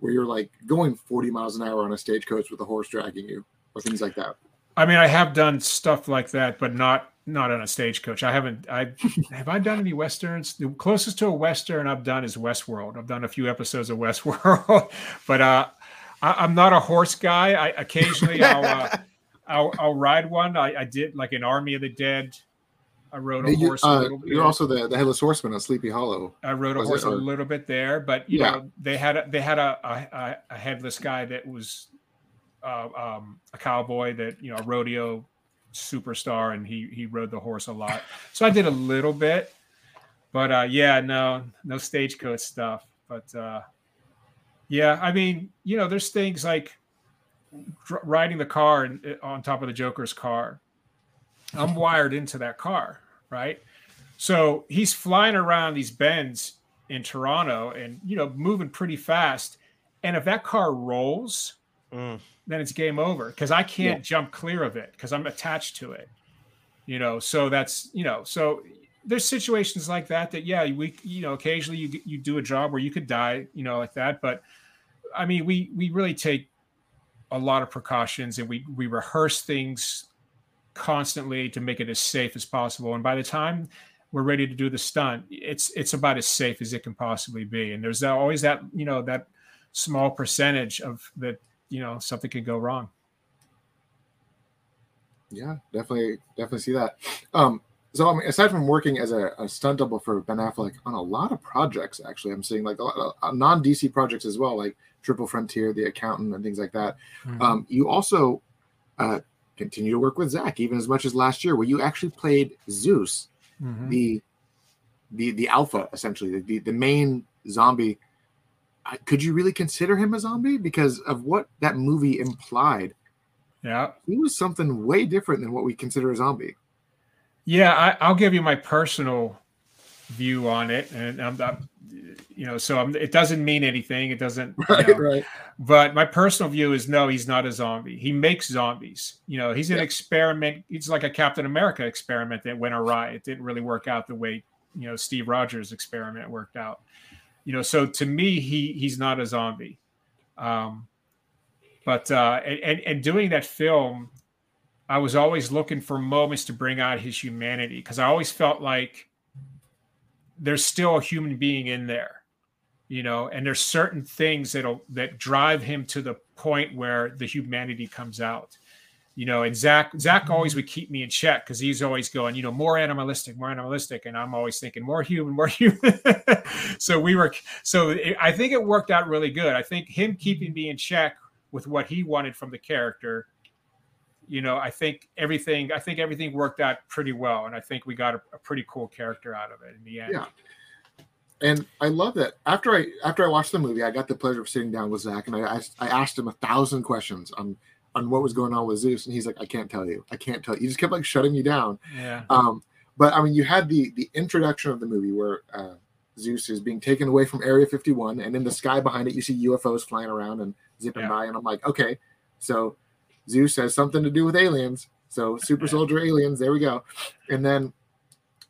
where you're like going 40 miles an hour on a stagecoach with a horse dragging you, or things like that? I mean, I have done stuff like that, but not not on a stagecoach. I haven't. I have I done any westerns. The closest to a western I've done is Westworld. I've done a few episodes of Westworld, but uh, I, am not a horse guy. I occasionally I'll, uh, I'll, I'll ride one. I, I, did like an Army of the Dead. I rode a you, horse. Uh, a you're also the, the headless horseman on Sleepy Hollow. I rode a horse a little bit there, but you yeah. know they had a, they had a, a, a headless guy that was uh, um, a cowboy that you know a rodeo superstar, and he he rode the horse a lot. So I did a little bit, but uh, yeah, no, no stagecoach stuff. But uh, yeah, I mean, you know, there's things like dr- riding the car and, uh, on top of the Joker's car. I'm wired into that car, right? So he's flying around these bends in Toronto and you know moving pretty fast. And if that car rolls, mm then it's game over because I can't yeah. jump clear of it because I'm attached to it. You know, so that's you know, so there's situations like that that yeah, we you know, occasionally you you do a job where you could die, you know, like that. But I mean, we we really take a lot of precautions and we we rehearse things constantly to make it as safe as possible. And by the time we're ready to do the stunt, it's it's about as safe as it can possibly be. And there's always that you know that small percentage of that you know something could go wrong yeah definitely definitely see that um so I mean, aside from working as a, a, stunt double for Ben Affleck on a lot of projects, actually, I'm seeing like a lot of uh, non DC projects as well, like Triple Frontier, The Accountant, and things like that. Mm-hmm. Um, you also uh, continue to work with Zack, even as much as last year, where you actually played Zeus, mm-hmm. the the the alpha, essentially, the the main zombie. Could you really consider him a zombie because of what that movie implied? Yeah, he was something way different than what we consider a zombie. Yeah, I, will give you my personal view on it, and I'm not, you know, so I'm, it doesn't mean anything. It doesn't, right, you know, right. But my personal view is no, he's not a zombie. He makes zombies. You know, he's an yeah. experiment. He's like a Captain America experiment that went awry. It didn't really work out the way you know Steve Rogers' experiment worked out. You know, so to me, he he's not a zombie. Um, but uh, and and doing that film I was always looking for moments to bring out his humanity because I always felt like there's still a human being in there, you know, and there's certain things that'll that drive him to the point where the humanity comes out. You know, and Zack Zack mm-hmm. always would keep me in check because he's always going, you know, more animalistic, more animalistic, and I'm always thinking more human, more human. so we were, so it, I think it worked out really good. I think him keeping mm-hmm. me in check with what he wanted from the character you know, I think everything, I think everything worked out pretty well, and I think we got a, a pretty cool character out of it in the end. Yeah, and I love that. After I after I watched the movie, I got the pleasure of sitting down with Zack, and I asked, I asked him a thousand questions on on what was going on with Zeus, and he's like, I can't tell you, I can't tell you. He just kept like shutting me down. Yeah. Um, but I mean, you had the the introduction of the movie where uh, Zeus is being taken away from Area 51, and in the sky behind it, you see UFOs flying around and zipping yeah. by, and I'm like, okay, so Zeus has something to do with aliens. So super soldier aliens, there we go. And then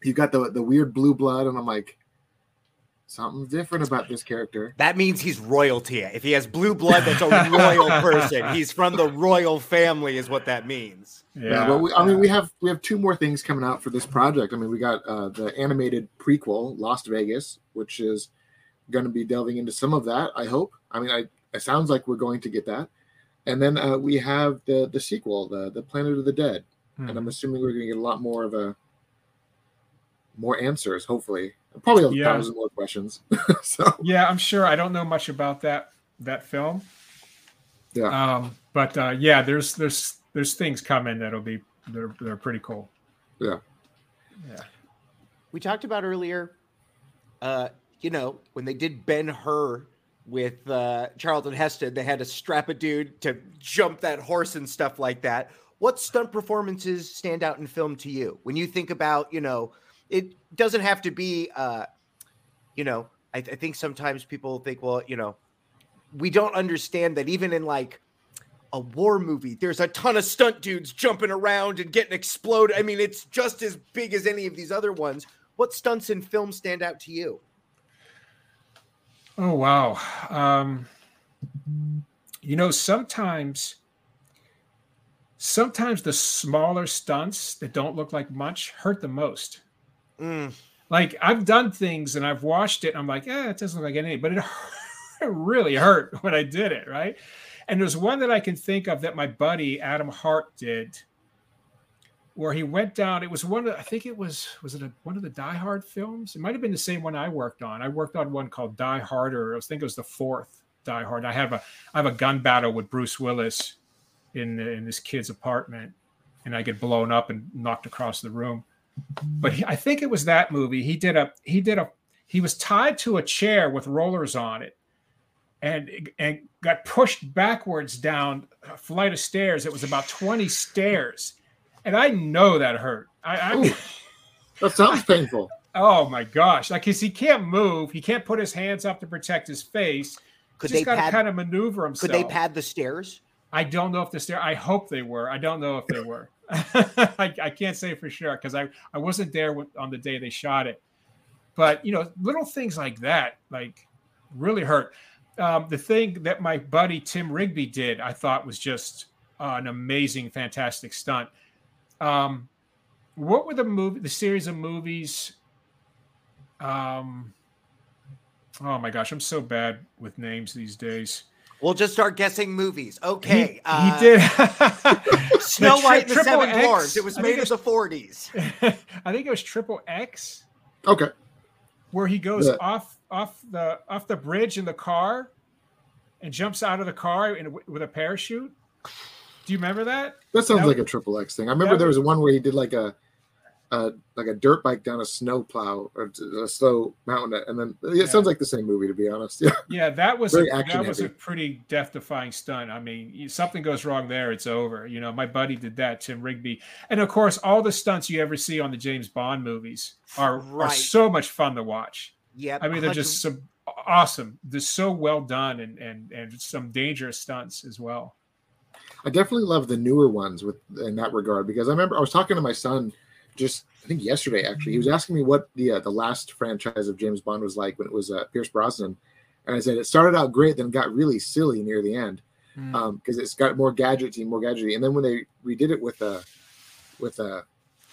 you got the the weird blue blood, and I'm like, something's different about this character. That means he's royalty. If he has blue blood, that's a royal person. He's from the royal family, is what that means. Yeah, yeah but we, I mean, we have we have two more things coming out for this project. I mean, we got uh, the animated prequel, Lost Vegas, which is going to be delving into some of that. I hope. I mean, I it sounds like we're going to get that and then uh, we have the the sequel, the the Planet of the Dead, hmm. and I'm assuming we're going to get a lot more of a more answers, hopefully, probably a yeah. thousand more questions. so yeah, I'm sure. I don't know much about that that film. Yeah. Um, but uh, yeah, there's there's there's things coming that'll be they're they're pretty cool. Yeah. Yeah. We talked about earlier, uh, you know, when they did Ben Hur with uh, Charlton Heston. They had to strap a dude to jump that horse and stuff like that. What stunt performances stand out in film to you when you think about, you know, it doesn't have to be, uh, you know, I, I think sometimes people think, well, you know, we don't understand that even in like a war movie, there's a ton of stunt dudes jumping around and getting exploded. I mean, it's just as big as any of these other ones. What stunts in film stand out to you? Oh wow. Um, you know, sometimes sometimes the smaller stunts that don't look like much hurt the most. Mm. Like I've done things and I've watched it and I'm like, yeah, it doesn't look like anything, but it, it really hurt when I did it, right? And there's one that I can think of that my buddy Adam Hart did where he went down. It was one of I think it was was it a, one of the Die Hard films? It might have been the same one I worked on. I worked on one called Die Harder. I think it was the fourth Die Hard. I have a I have a gun battle with Bruce Willis in in this kid's apartment, and I get blown up and knocked across the room. But he, I think it was that movie. He did a he did a he was tied to a chair with rollers on it and and got pushed backwards down a flight of stairs. It was about 20 stairs and I know that hurt. I, I that sounds painful. Oh my gosh! Like, cause he can't move, he can't put his hands up to protect his face. Could Just they got to kind of maneuver himself? Could they pad the stairs? I don't know if the stair. I hope they were. I don't know if they were. I, I, can't say for sure because I I wasn't there on the day they shot it. But you know, little things like that, like really hurt. Um, the thing that my buddy Tim Rigby did, I thought was just uh, an amazing, fantastic stunt. Um, what were the movie, the series of movies? Um, Oh my gosh, I'm so bad with names these days. We'll just start guessing movies. Okay. He, uh, he did. Snow White and the Seven X, Dwarfs. It was made in the 40s. I think it was Triple X. Okay. Where he goes yeah. off off the off the bridge in the car and jumps out of the car in, with a parachute. Do you remember that? That sounds that like was, a triple X thing. I remember there was one where he did like a, a like a dirt bike down a snow plow or a slow mountain, and then it yeah. sounds like the same movie to be honest. Yeah, yeah, that was a, that was a pretty death-defying stunt. I mean, something goes wrong there, it's over. You know, my buddy did that, Tim Rigby, and of course, all the stunts you ever see on the James Bond movies are right. are so much fun to watch. Yeah, I mean, they're just some awesome. They're so well done, and and and some dangerous stunts as well. I definitely love the newer ones with in that regard because I remember I was talking to my son just I think yesterday actually. He was asking me what the uh, the last franchise of James Bond was like when it was uh, Pierce Brosnan, and I said it started out great, then got really silly near the end because mm. um, it's got more gadgety, more gadgety, and then when they redid it with uh with uh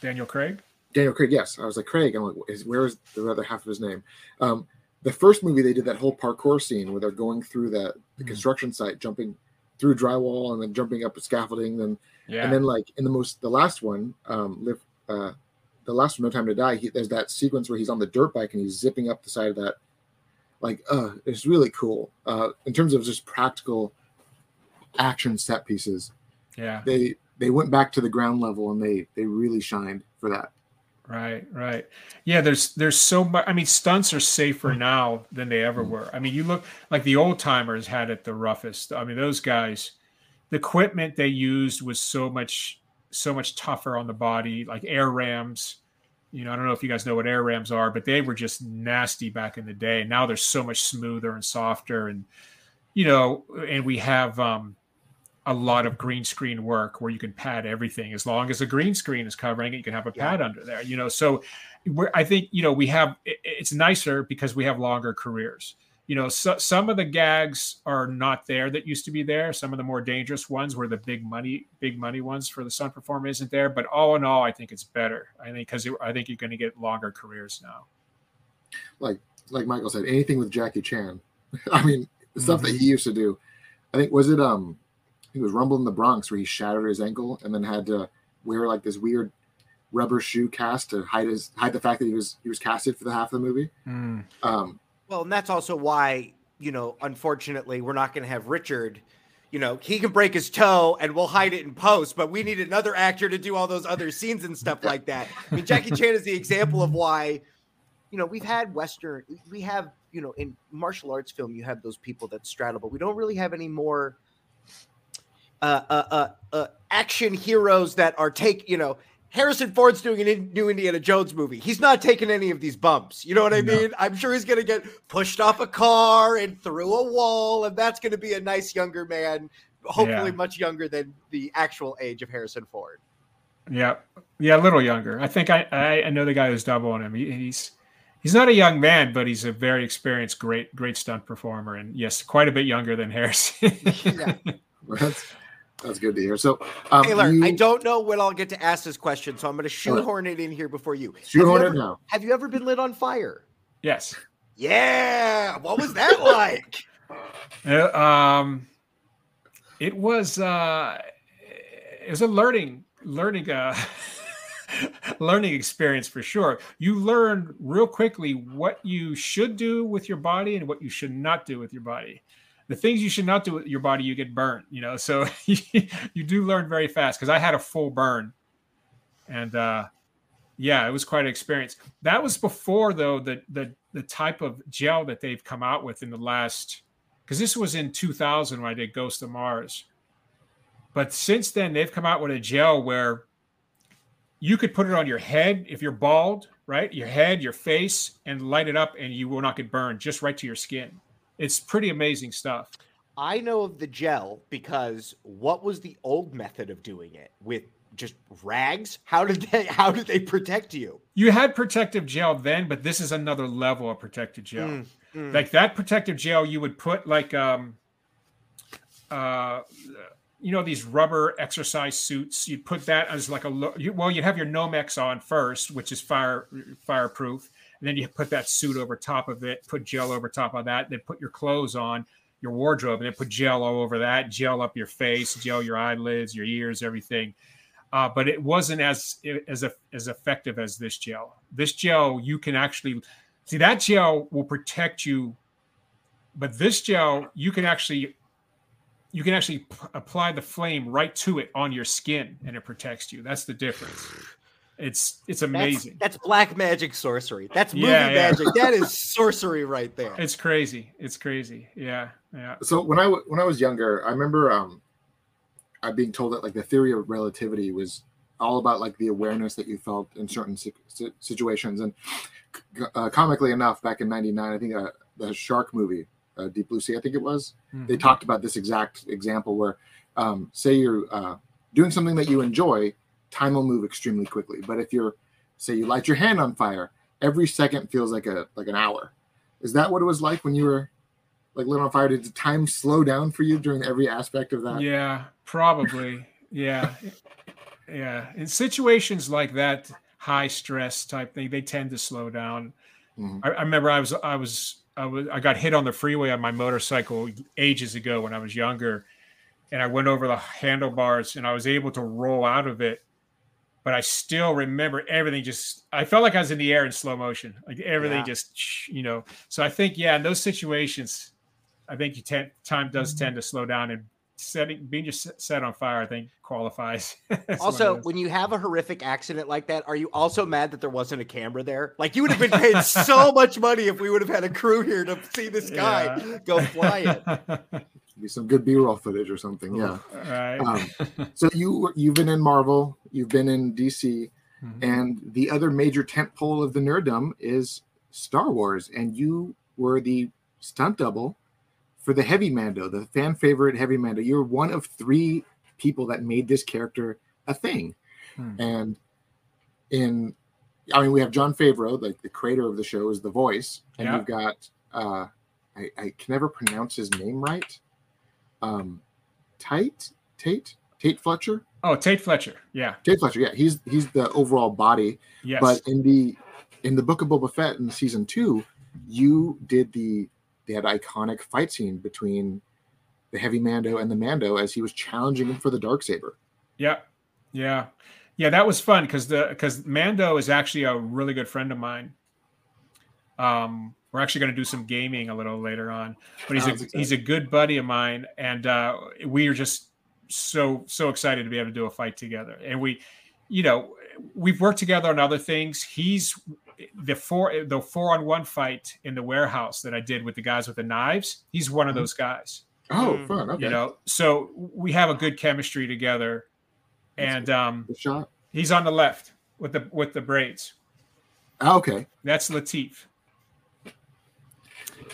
Daniel Craig. Daniel Craig, yes. I was like Craig. I'm like, is, where is the other half of his name? Um, the first movie they did that whole parkour scene where they're going through the, the mm. construction site, jumping through drywall and then jumping up a scaffolding. Then yeah. and then like in the most the last one, um, live uh, the last one, No Time to Die. He, there's that sequence where he's on the dirt bike and he's zipping up the side of that. Like, uh, it's really cool. Uh, in terms of just practical action set pieces. Yeah, they they went back to the ground level and they they really shined for that. Right, right. Yeah, there's there's so much. I mean, stunts are safer now than they ever were. I mean, you look like the old timers had it the roughest. I mean, those guys, the equipment they used was so much so much tougher on the body, like air rams. You know, I don't know if you guys know what air rams are, but they were just nasty back in the day. Now they're so much smoother and softer, and you know, and we have um, a lot of green screen work where you can pad everything as long as the green screen is covering it you can have a pad yeah. under there you know so i think you know we have it's nicer because we have longer careers you know so, some of the gags are not there that used to be there some of the more dangerous ones where the big money big money ones for the stunt performer isn't there but all in all i think it's better i think because i think you're going to get longer careers now like like michael said anything with jackie chan i mean the stuff mm-hmm. that he used to do i think was it um he was Rumble in the Bronx where he shattered his ankle and then had to wear like this weird rubber shoe cast to hide his hide the fact that he was he was casted for the half of the movie. Mm. Um, well, and that's also why you know, unfortunately, we're not going to have Richard. You know, he can break his toe and we'll hide it in post, but we need another actor to do all those other scenes and stuff like that. I mean, Jackie Chan is the example of why, you know, we've had Western, we have, you know, in martial arts film, you have those people that straddle, but we don't really have any more uh, uh, uh, uh, action heroes that are take you know Harrison Ford's doing a new Indiana Jones movie. He's not taking any of these bumps. You know what I no. mean? I'm sure he's going to get pushed off a car and through a wall, and that's going to be a nice younger man, hopefully yeah. much younger than the actual age of Harrison Ford. Yeah, yeah, a little younger. I think I I, I know the guy who's doubling him. He, he's he's not a young man, but he's a very experienced, great great stunt performer, and yes, quite a bit younger than Harrison. yeah. That's good to hear. So, um, Taylor, you, I don't know when I'll get to ask this question, so I'm going to shoehorn it in here before you. Shoehorn it now. Have you ever been lit on fire? Yes. Yeah. What was that like? Uh, um, it was uh, it was a learning learning uh, learning experience for sure. You learn real quickly what you should do with your body and what you should not do with your body the things you should not do with your body, you get burned, you know. So you do learn very fast because I had a full burn. And uh, yeah, it was quite an experience. That was before though the the the type of gel that they've come out with in the last because this was in 2000 when I did Ghost of Mars. But since then, they've come out with a gel where you could put it on your head if you're bald, right? Your head, your face, and light it up, and you will not get burned just right to your skin. It's pretty amazing stuff. I know of the gel because what was the old method of doing it with just rags? How did they how did they protect you? You had protective gel then, but this is another level of protective gel. Mm, mm. Like that protective gel you would put like um uh you know these rubber exercise suits you'd put that as like a well you'd have your nomex on first which is fire fireproof and then you put that suit over top of it, put gel over top of that, then put your clothes on, your wardrobe, and then put gel all over that, gel up your face, gel your eyelids, your ears, everything. Uh, but it wasn't as as as effective as this gel. This gel you can actually see that gel will protect you, but this gel you can actually you can actually p- apply the flame right to it on your skin and it protects you. That's the difference. It's it's amazing. That's, that's black magic sorcery. That's movie yeah, yeah. magic. That is sorcery right there. It's crazy. It's crazy. Yeah, yeah. So when I when I was younger, I remember um, I being told that like the theory of relativity was all about like the awareness that you felt in certain situations. And uh, comically enough, back in '99, I think uh, the shark movie, uh, Deep Blue Sea, I think it was, mm-hmm. they talked about this exact example where, um, say you're uh, doing something that you enjoy time will move extremely quickly. But if you're, say, you light your hand on fire, every second feels like a like an hour. Is that what it was like when you were like lit on fire? Did time slow down for you during every aspect of that? Yeah, probably. yeah, yeah. In situations like that, high stress type thing, they tend to slow down. Mm-hmm. I, I remember I was I was I was I got hit on the freeway on my motorcycle ages ago when I was younger, and I went over the handlebars and I was able to roll out of it but I still remember everything just I felt like I was in the air in slow motion. Like everything yeah. just you know. So I think yeah, in those situations, I think you time does mm-hmm. tend to slow down and setting being just set on fire, I think qualifies. also, when you have a horrific accident like that, are you also mad that there wasn't a camera there? Like you would have been paid so much money if we would have had a crew here to see this guy yeah. go fly it. be some good B-roll footage or something. Yeah. Right. Um, so you you've been in Marvel, you've been in DC, mm-hmm. and the other major tent pole of the nerddom is Star Wars, and you were the stunt double for the Heavy Mando, the fan favorite Heavy Mando. You're one of three people that made this character a thing, hmm. and in I mean, we have Jon Favreau, like the creator of the show, is the voice, and yeah. you've got uh, I, I, can never pronounce his name right um, Tate, Tate, Tate Fletcher. Oh, Tate Fletcher. Yeah. Tate Fletcher. Yeah, he's he's the overall body. Yes. But in the in the book of Boba Fett in season two, you did the had iconic fight scene between the heavy Mando and the Mando as he was challenging him for the dark saber. Yeah, yeah, yeah. That was fun because the because Mando is actually a really good friend of mine. Um, we're actually going to do some gaming a little later on, but he's a he's a good buddy of mine, and uh, we are just so so excited to be able to do a fight together. And we, you know, we've worked together on other things. He's the four the four on one fight in the warehouse that I did with the guys with the knives. He's one of mm-hmm. those guys. Oh, mm. fun! Okay. You know, so we have a good chemistry together, and um, shot. He's on the left with the with the braids. Ah, okay, that's Lateef.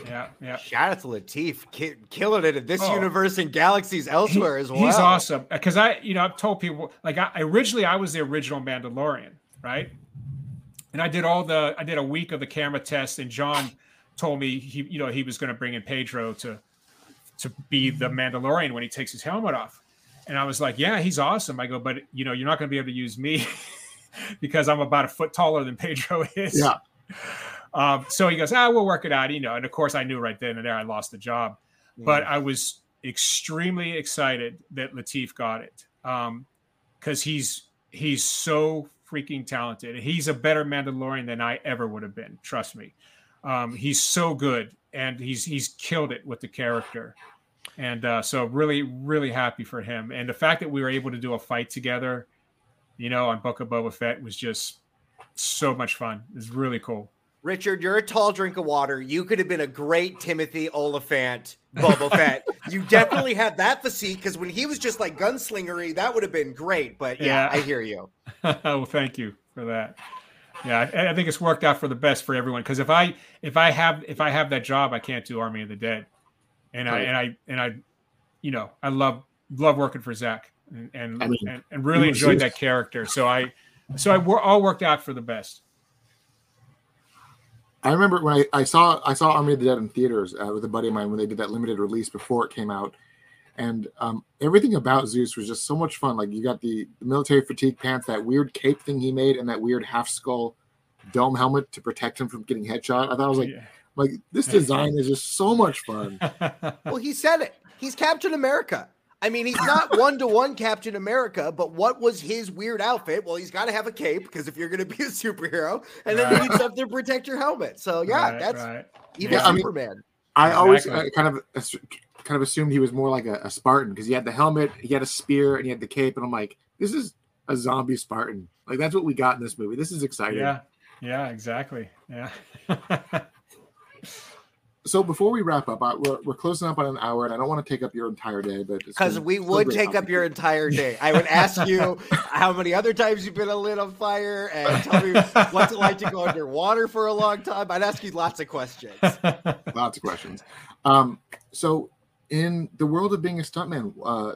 Yeah, yeah. Shout out to Lateef, ki- killing it in this oh, universe and galaxies elsewhere he, as well. He's awesome because I, you know, I've told people like I originally I was the original Mandalorian, right? And I did all the I did a week of the camera test, and Jon told me he, you know, he was going to bring in Pedro to to be the Mandalorian when he takes his helmet off. And I was like, yeah, he's awesome. I go, but you know, you're not going to be able to use me because I'm about a foot taller than Pedro is. Yeah. Um, so he goes, ah, we'll work it out, you know. And of course, I knew right then and there I lost the job, mm. but I was extremely excited that Lateef got it because um, he's he's so freaking talented. He's a better Mandalorian than I ever would have been. Trust me. Um, he's so good, and he's he's killed it with the character. And uh, so, really, really happy for him. And the fact that we were able to do a fight together, you know, on Book of Boba Fett was just so much fun. It's really cool. Richard, you're a tall drink of water. You could have been a great Timothy Olyphant, Boba Fett. you definitely had that physique because when he was just like gunslingery, that would have been great. But yeah, yeah. I hear you. well, thank you for that. Yeah, I, I, think it's worked out for the best for everyone. Because if I if I have if I have that job, I can't do Army of the Dead, and right. I and I and I, you know, I love love working for Zack and and, I mean, and, and really enjoyed that character. So I so I all worked out for the best. I remember when I, I saw I saw Army of the Dead in theaters uh, with a buddy of mine when they did that limited release before it came out, and um, everything about Zeus was just so much fun. Like you got the, the, military fatigue pants, that weird cape thing he made, and that weird half skull dome helmet to protect him from getting headshot. I thought I was like, yeah. like this design is just so much fun. well, he said it. He's Captain America. I mean, he's not one to one Captain America, but what was his weird outfit? Well, he's got to have a cape because if you're going to be a superhero, and then right. you need something to protect your helmet. So yeah, right, that's right. even yeah, Superman. I, mean, I always uh, kind of kind of assumed he was more like a, a Spartan because he had the helmet, he had a spear, and he had the cape, and I'm like, this is a zombie Spartan. Like that's what we got in this movie. This is exciting. Yeah, yeah, exactly. Yeah. so before we wrap up, I, we're, we're closing up on an hour, and I don't want to take up your entire day, but because we would take up your entire day, I would ask you how many other times you've been a lit on fire, and tell me what's it like to go underwater for a long time. I'd ask you lots of questions. lots of questions. Um, so, in the world of being a stuntman, uh,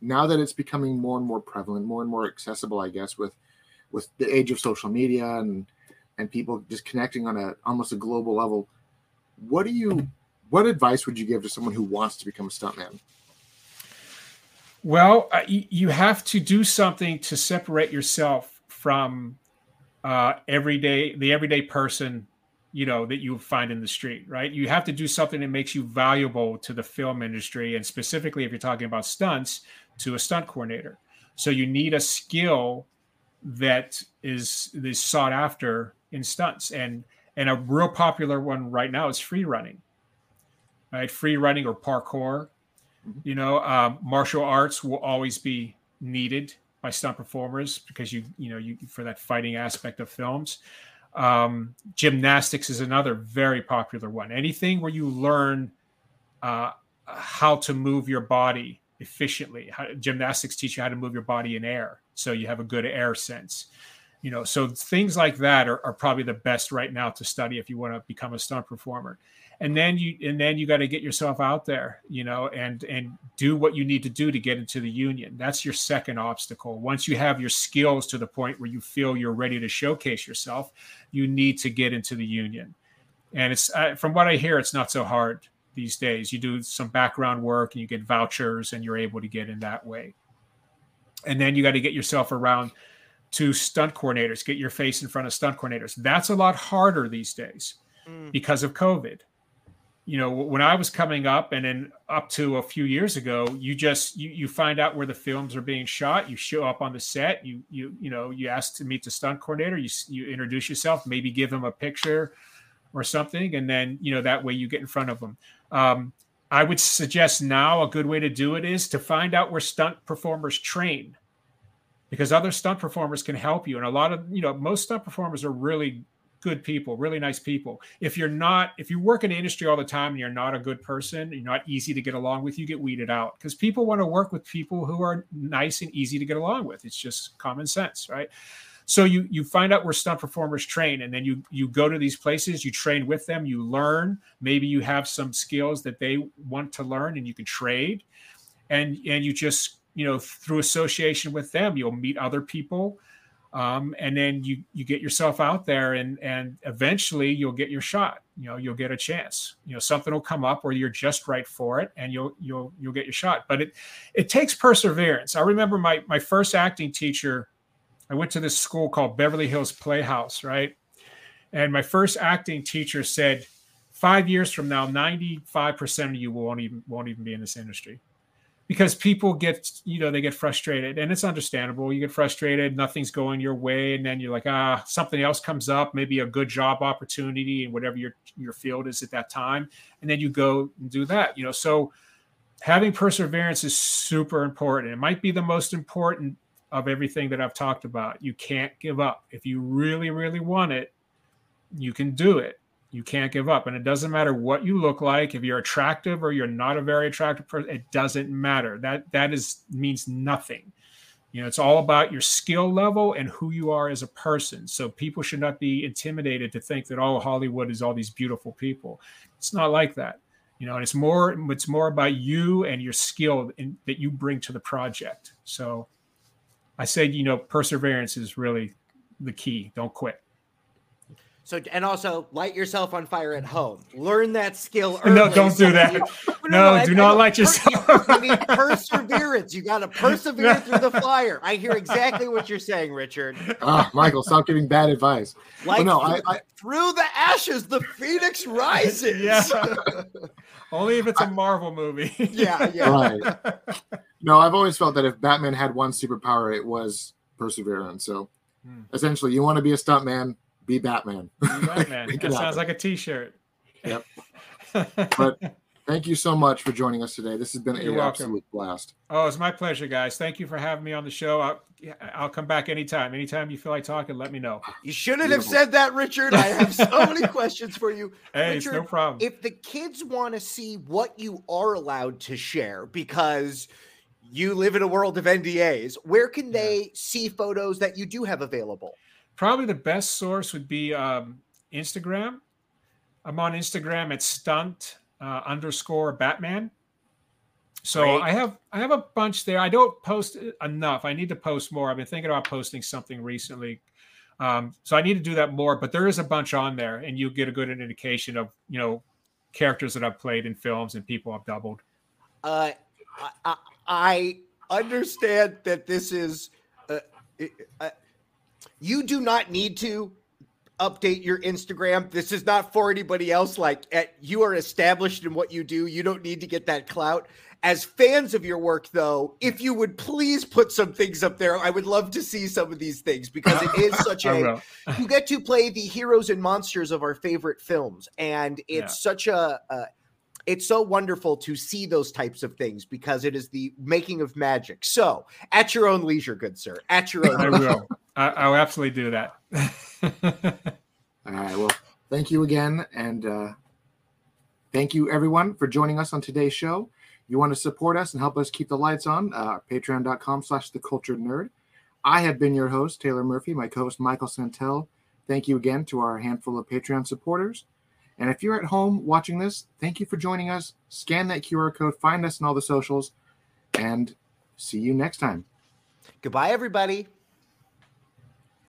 now that it's becoming more and more prevalent, more and more accessible, I guess, with with the age of social media and and people just connecting on a almost a global level what do you what advice would you give to someone who wants to become a stuntman? Well, uh, you have to do something to separate yourself from uh, everyday the everyday person, you know, that you find in the street, right? You have to do something that makes you valuable to the film industry, and specifically, if you're talking about stunts, to a stunt coordinator. So you need a skill that is is sought after in stunts, and and a real popular one right now is free running, right? Free running or parkour. Mm-hmm. You know, um, martial arts will always be needed by stunt performers because you, you know, you for that fighting aspect of films. Um, gymnastics is another very popular one. Anything where you learn uh, how to move your body efficiently. How, gymnastics teach you how to move your body in air, so you have a good air sense you know so things like that are, are probably the best right now to study if you want to become a stunt performer. And then you and then you got to get yourself out there you know and and do what you need to do to get into the union. That's your second obstacle. Once you have your skills to the point where you feel you're ready to showcase yourself you need to get into the union. And it's uh, from what i hear it's not so hard these days. You do some background work and you get vouchers and you're able to get in that way. And then you got to get yourself around to stunt coordinators, get your face in front of stunt coordinators. That's a lot harder these days mm. because of COVID. You know, when I was coming up and then up to a few years ago, you just you, you find out where the films are being shot. You show up on the set. You you you know you ask to meet the stunt coordinator. You you introduce yourself, maybe give him a picture or something, and then you know that way you get in front of them. Um, I would suggest now a good way to do it is to find out where stunt performers train because other stunt performers can help you. And a lot of, you know, most stunt performers are really good people, really nice people. If you're not, if you work in the industry all the time and you're not a good person, you're not easy to get along with, you get weeded out because people want to work with people who are nice and easy to get along with. It's just common sense, right? So you you find out where stunt performers train, and then you you go to these places, you train with them, you learn. Maybe you have some skills that they want to learn, and you can trade, and and you just you know through association with them you'll meet other people um, and then you you get yourself out there and and eventually you'll get your shot. You know you'll get a chance. You know something will come up where you're just right for it and you'll you'll you'll get your shot. But it it takes perseverance. I remember my my first acting teacher i went to this school called beverly hills playhouse right? And my first acting teacher said five years from now 95% of you won't even won't even be in this industry because people get you know they get frustrated and it's understandable. You get frustrated nothing's going your way and then you're like ah something else comes up maybe a good job opportunity and whatever your your field is at that time and then you go and do that you know? So having perseverance is super important. It might be the most important of everything that i've talked about. You can't give up. If you really really want it you can do it you can't give up. And it doesn't matter what you look like, if you're attractive or you're not a very attractive person, it doesn't matter. That that is means nothing. You know, it's all about your skill level and who you are as a person. So people should not be intimidated to think that oh, Hollywood is all these beautiful people. It's not like that. You know, and it's more it's more about you and your skill in, that you bring to the project. So I said, you know, perseverance is really the key. Don't quit. So and also light yourself on fire at home. Learn that skill. Early. No, don't do that. you- No, I- do I not know. light Per- yourself. You need perseverance. You got to persevere through the fire. I hear exactly what you're saying, Richard. Ah, Michael, stop giving bad advice. Like no, I- through, I- through the ashes, the phoenix rises. Yeah. Only if it's a Marvel movie. yeah, yeah. Right. No, I've always felt that if Batman had one superpower, it was perseverance. So Hmm. essentially, you want to be a stuntman, be Batman. Batman. That it sounds happen. like a T-shirt. Yep. But thank you so much for joining us today. This has been You're an welcome. absolute blast. oh, it's my pleasure, guys. Thank you for having me on the show. I'll, I'll come back anytime. Anytime you feel like talking, let me know. You shouldn't have said that, Richard. I have so many questions for you. Hey, it's no problem. If the kids want to see what you are allowed to share because you live in a world of NDAs, where can they see photos that you do have available? Probably the best source would be um, Instagram. I'm on Instagram at stunt uh, underscore Batman. So Great. I have I have a bunch there. I don't post enough. I need to post more. I've been thinking about posting something recently. Um, so I need to do that more. But there is a bunch on there, and you get a good indication of you know characters that I've played in films and people I've doubled. Uh, I, I, understand that this is. Uh, uh, you do not need to update your Instagram. This is not for anybody else. Like at, you are established in what you do. You don't need to get that clout. As fans of your work, though, if you would please put some things up there, I would love to see some of these things because it is such a you get to play the heroes and monsters of our favorite films and it's Yeah. such a, a it's so wonderful to see those types of things because it is the making of magic so at your own leisure good sir at your own I leisure. will. I, I'll absolutely do that. All right. Well, thank you again. And uh, thank you, everyone, for joining us on today's show. You want to support us and help us keep the lights on, uh, patreon.com slash the cultured nerd. I have been your host, Taylor Murphy, my co host, Michael Santel. Thank you again to our handful of Patreon supporters. And if you're at home watching this, thank you for joining us. Scan that QR code, find us on all the socials, and see you next time. goodbye everybody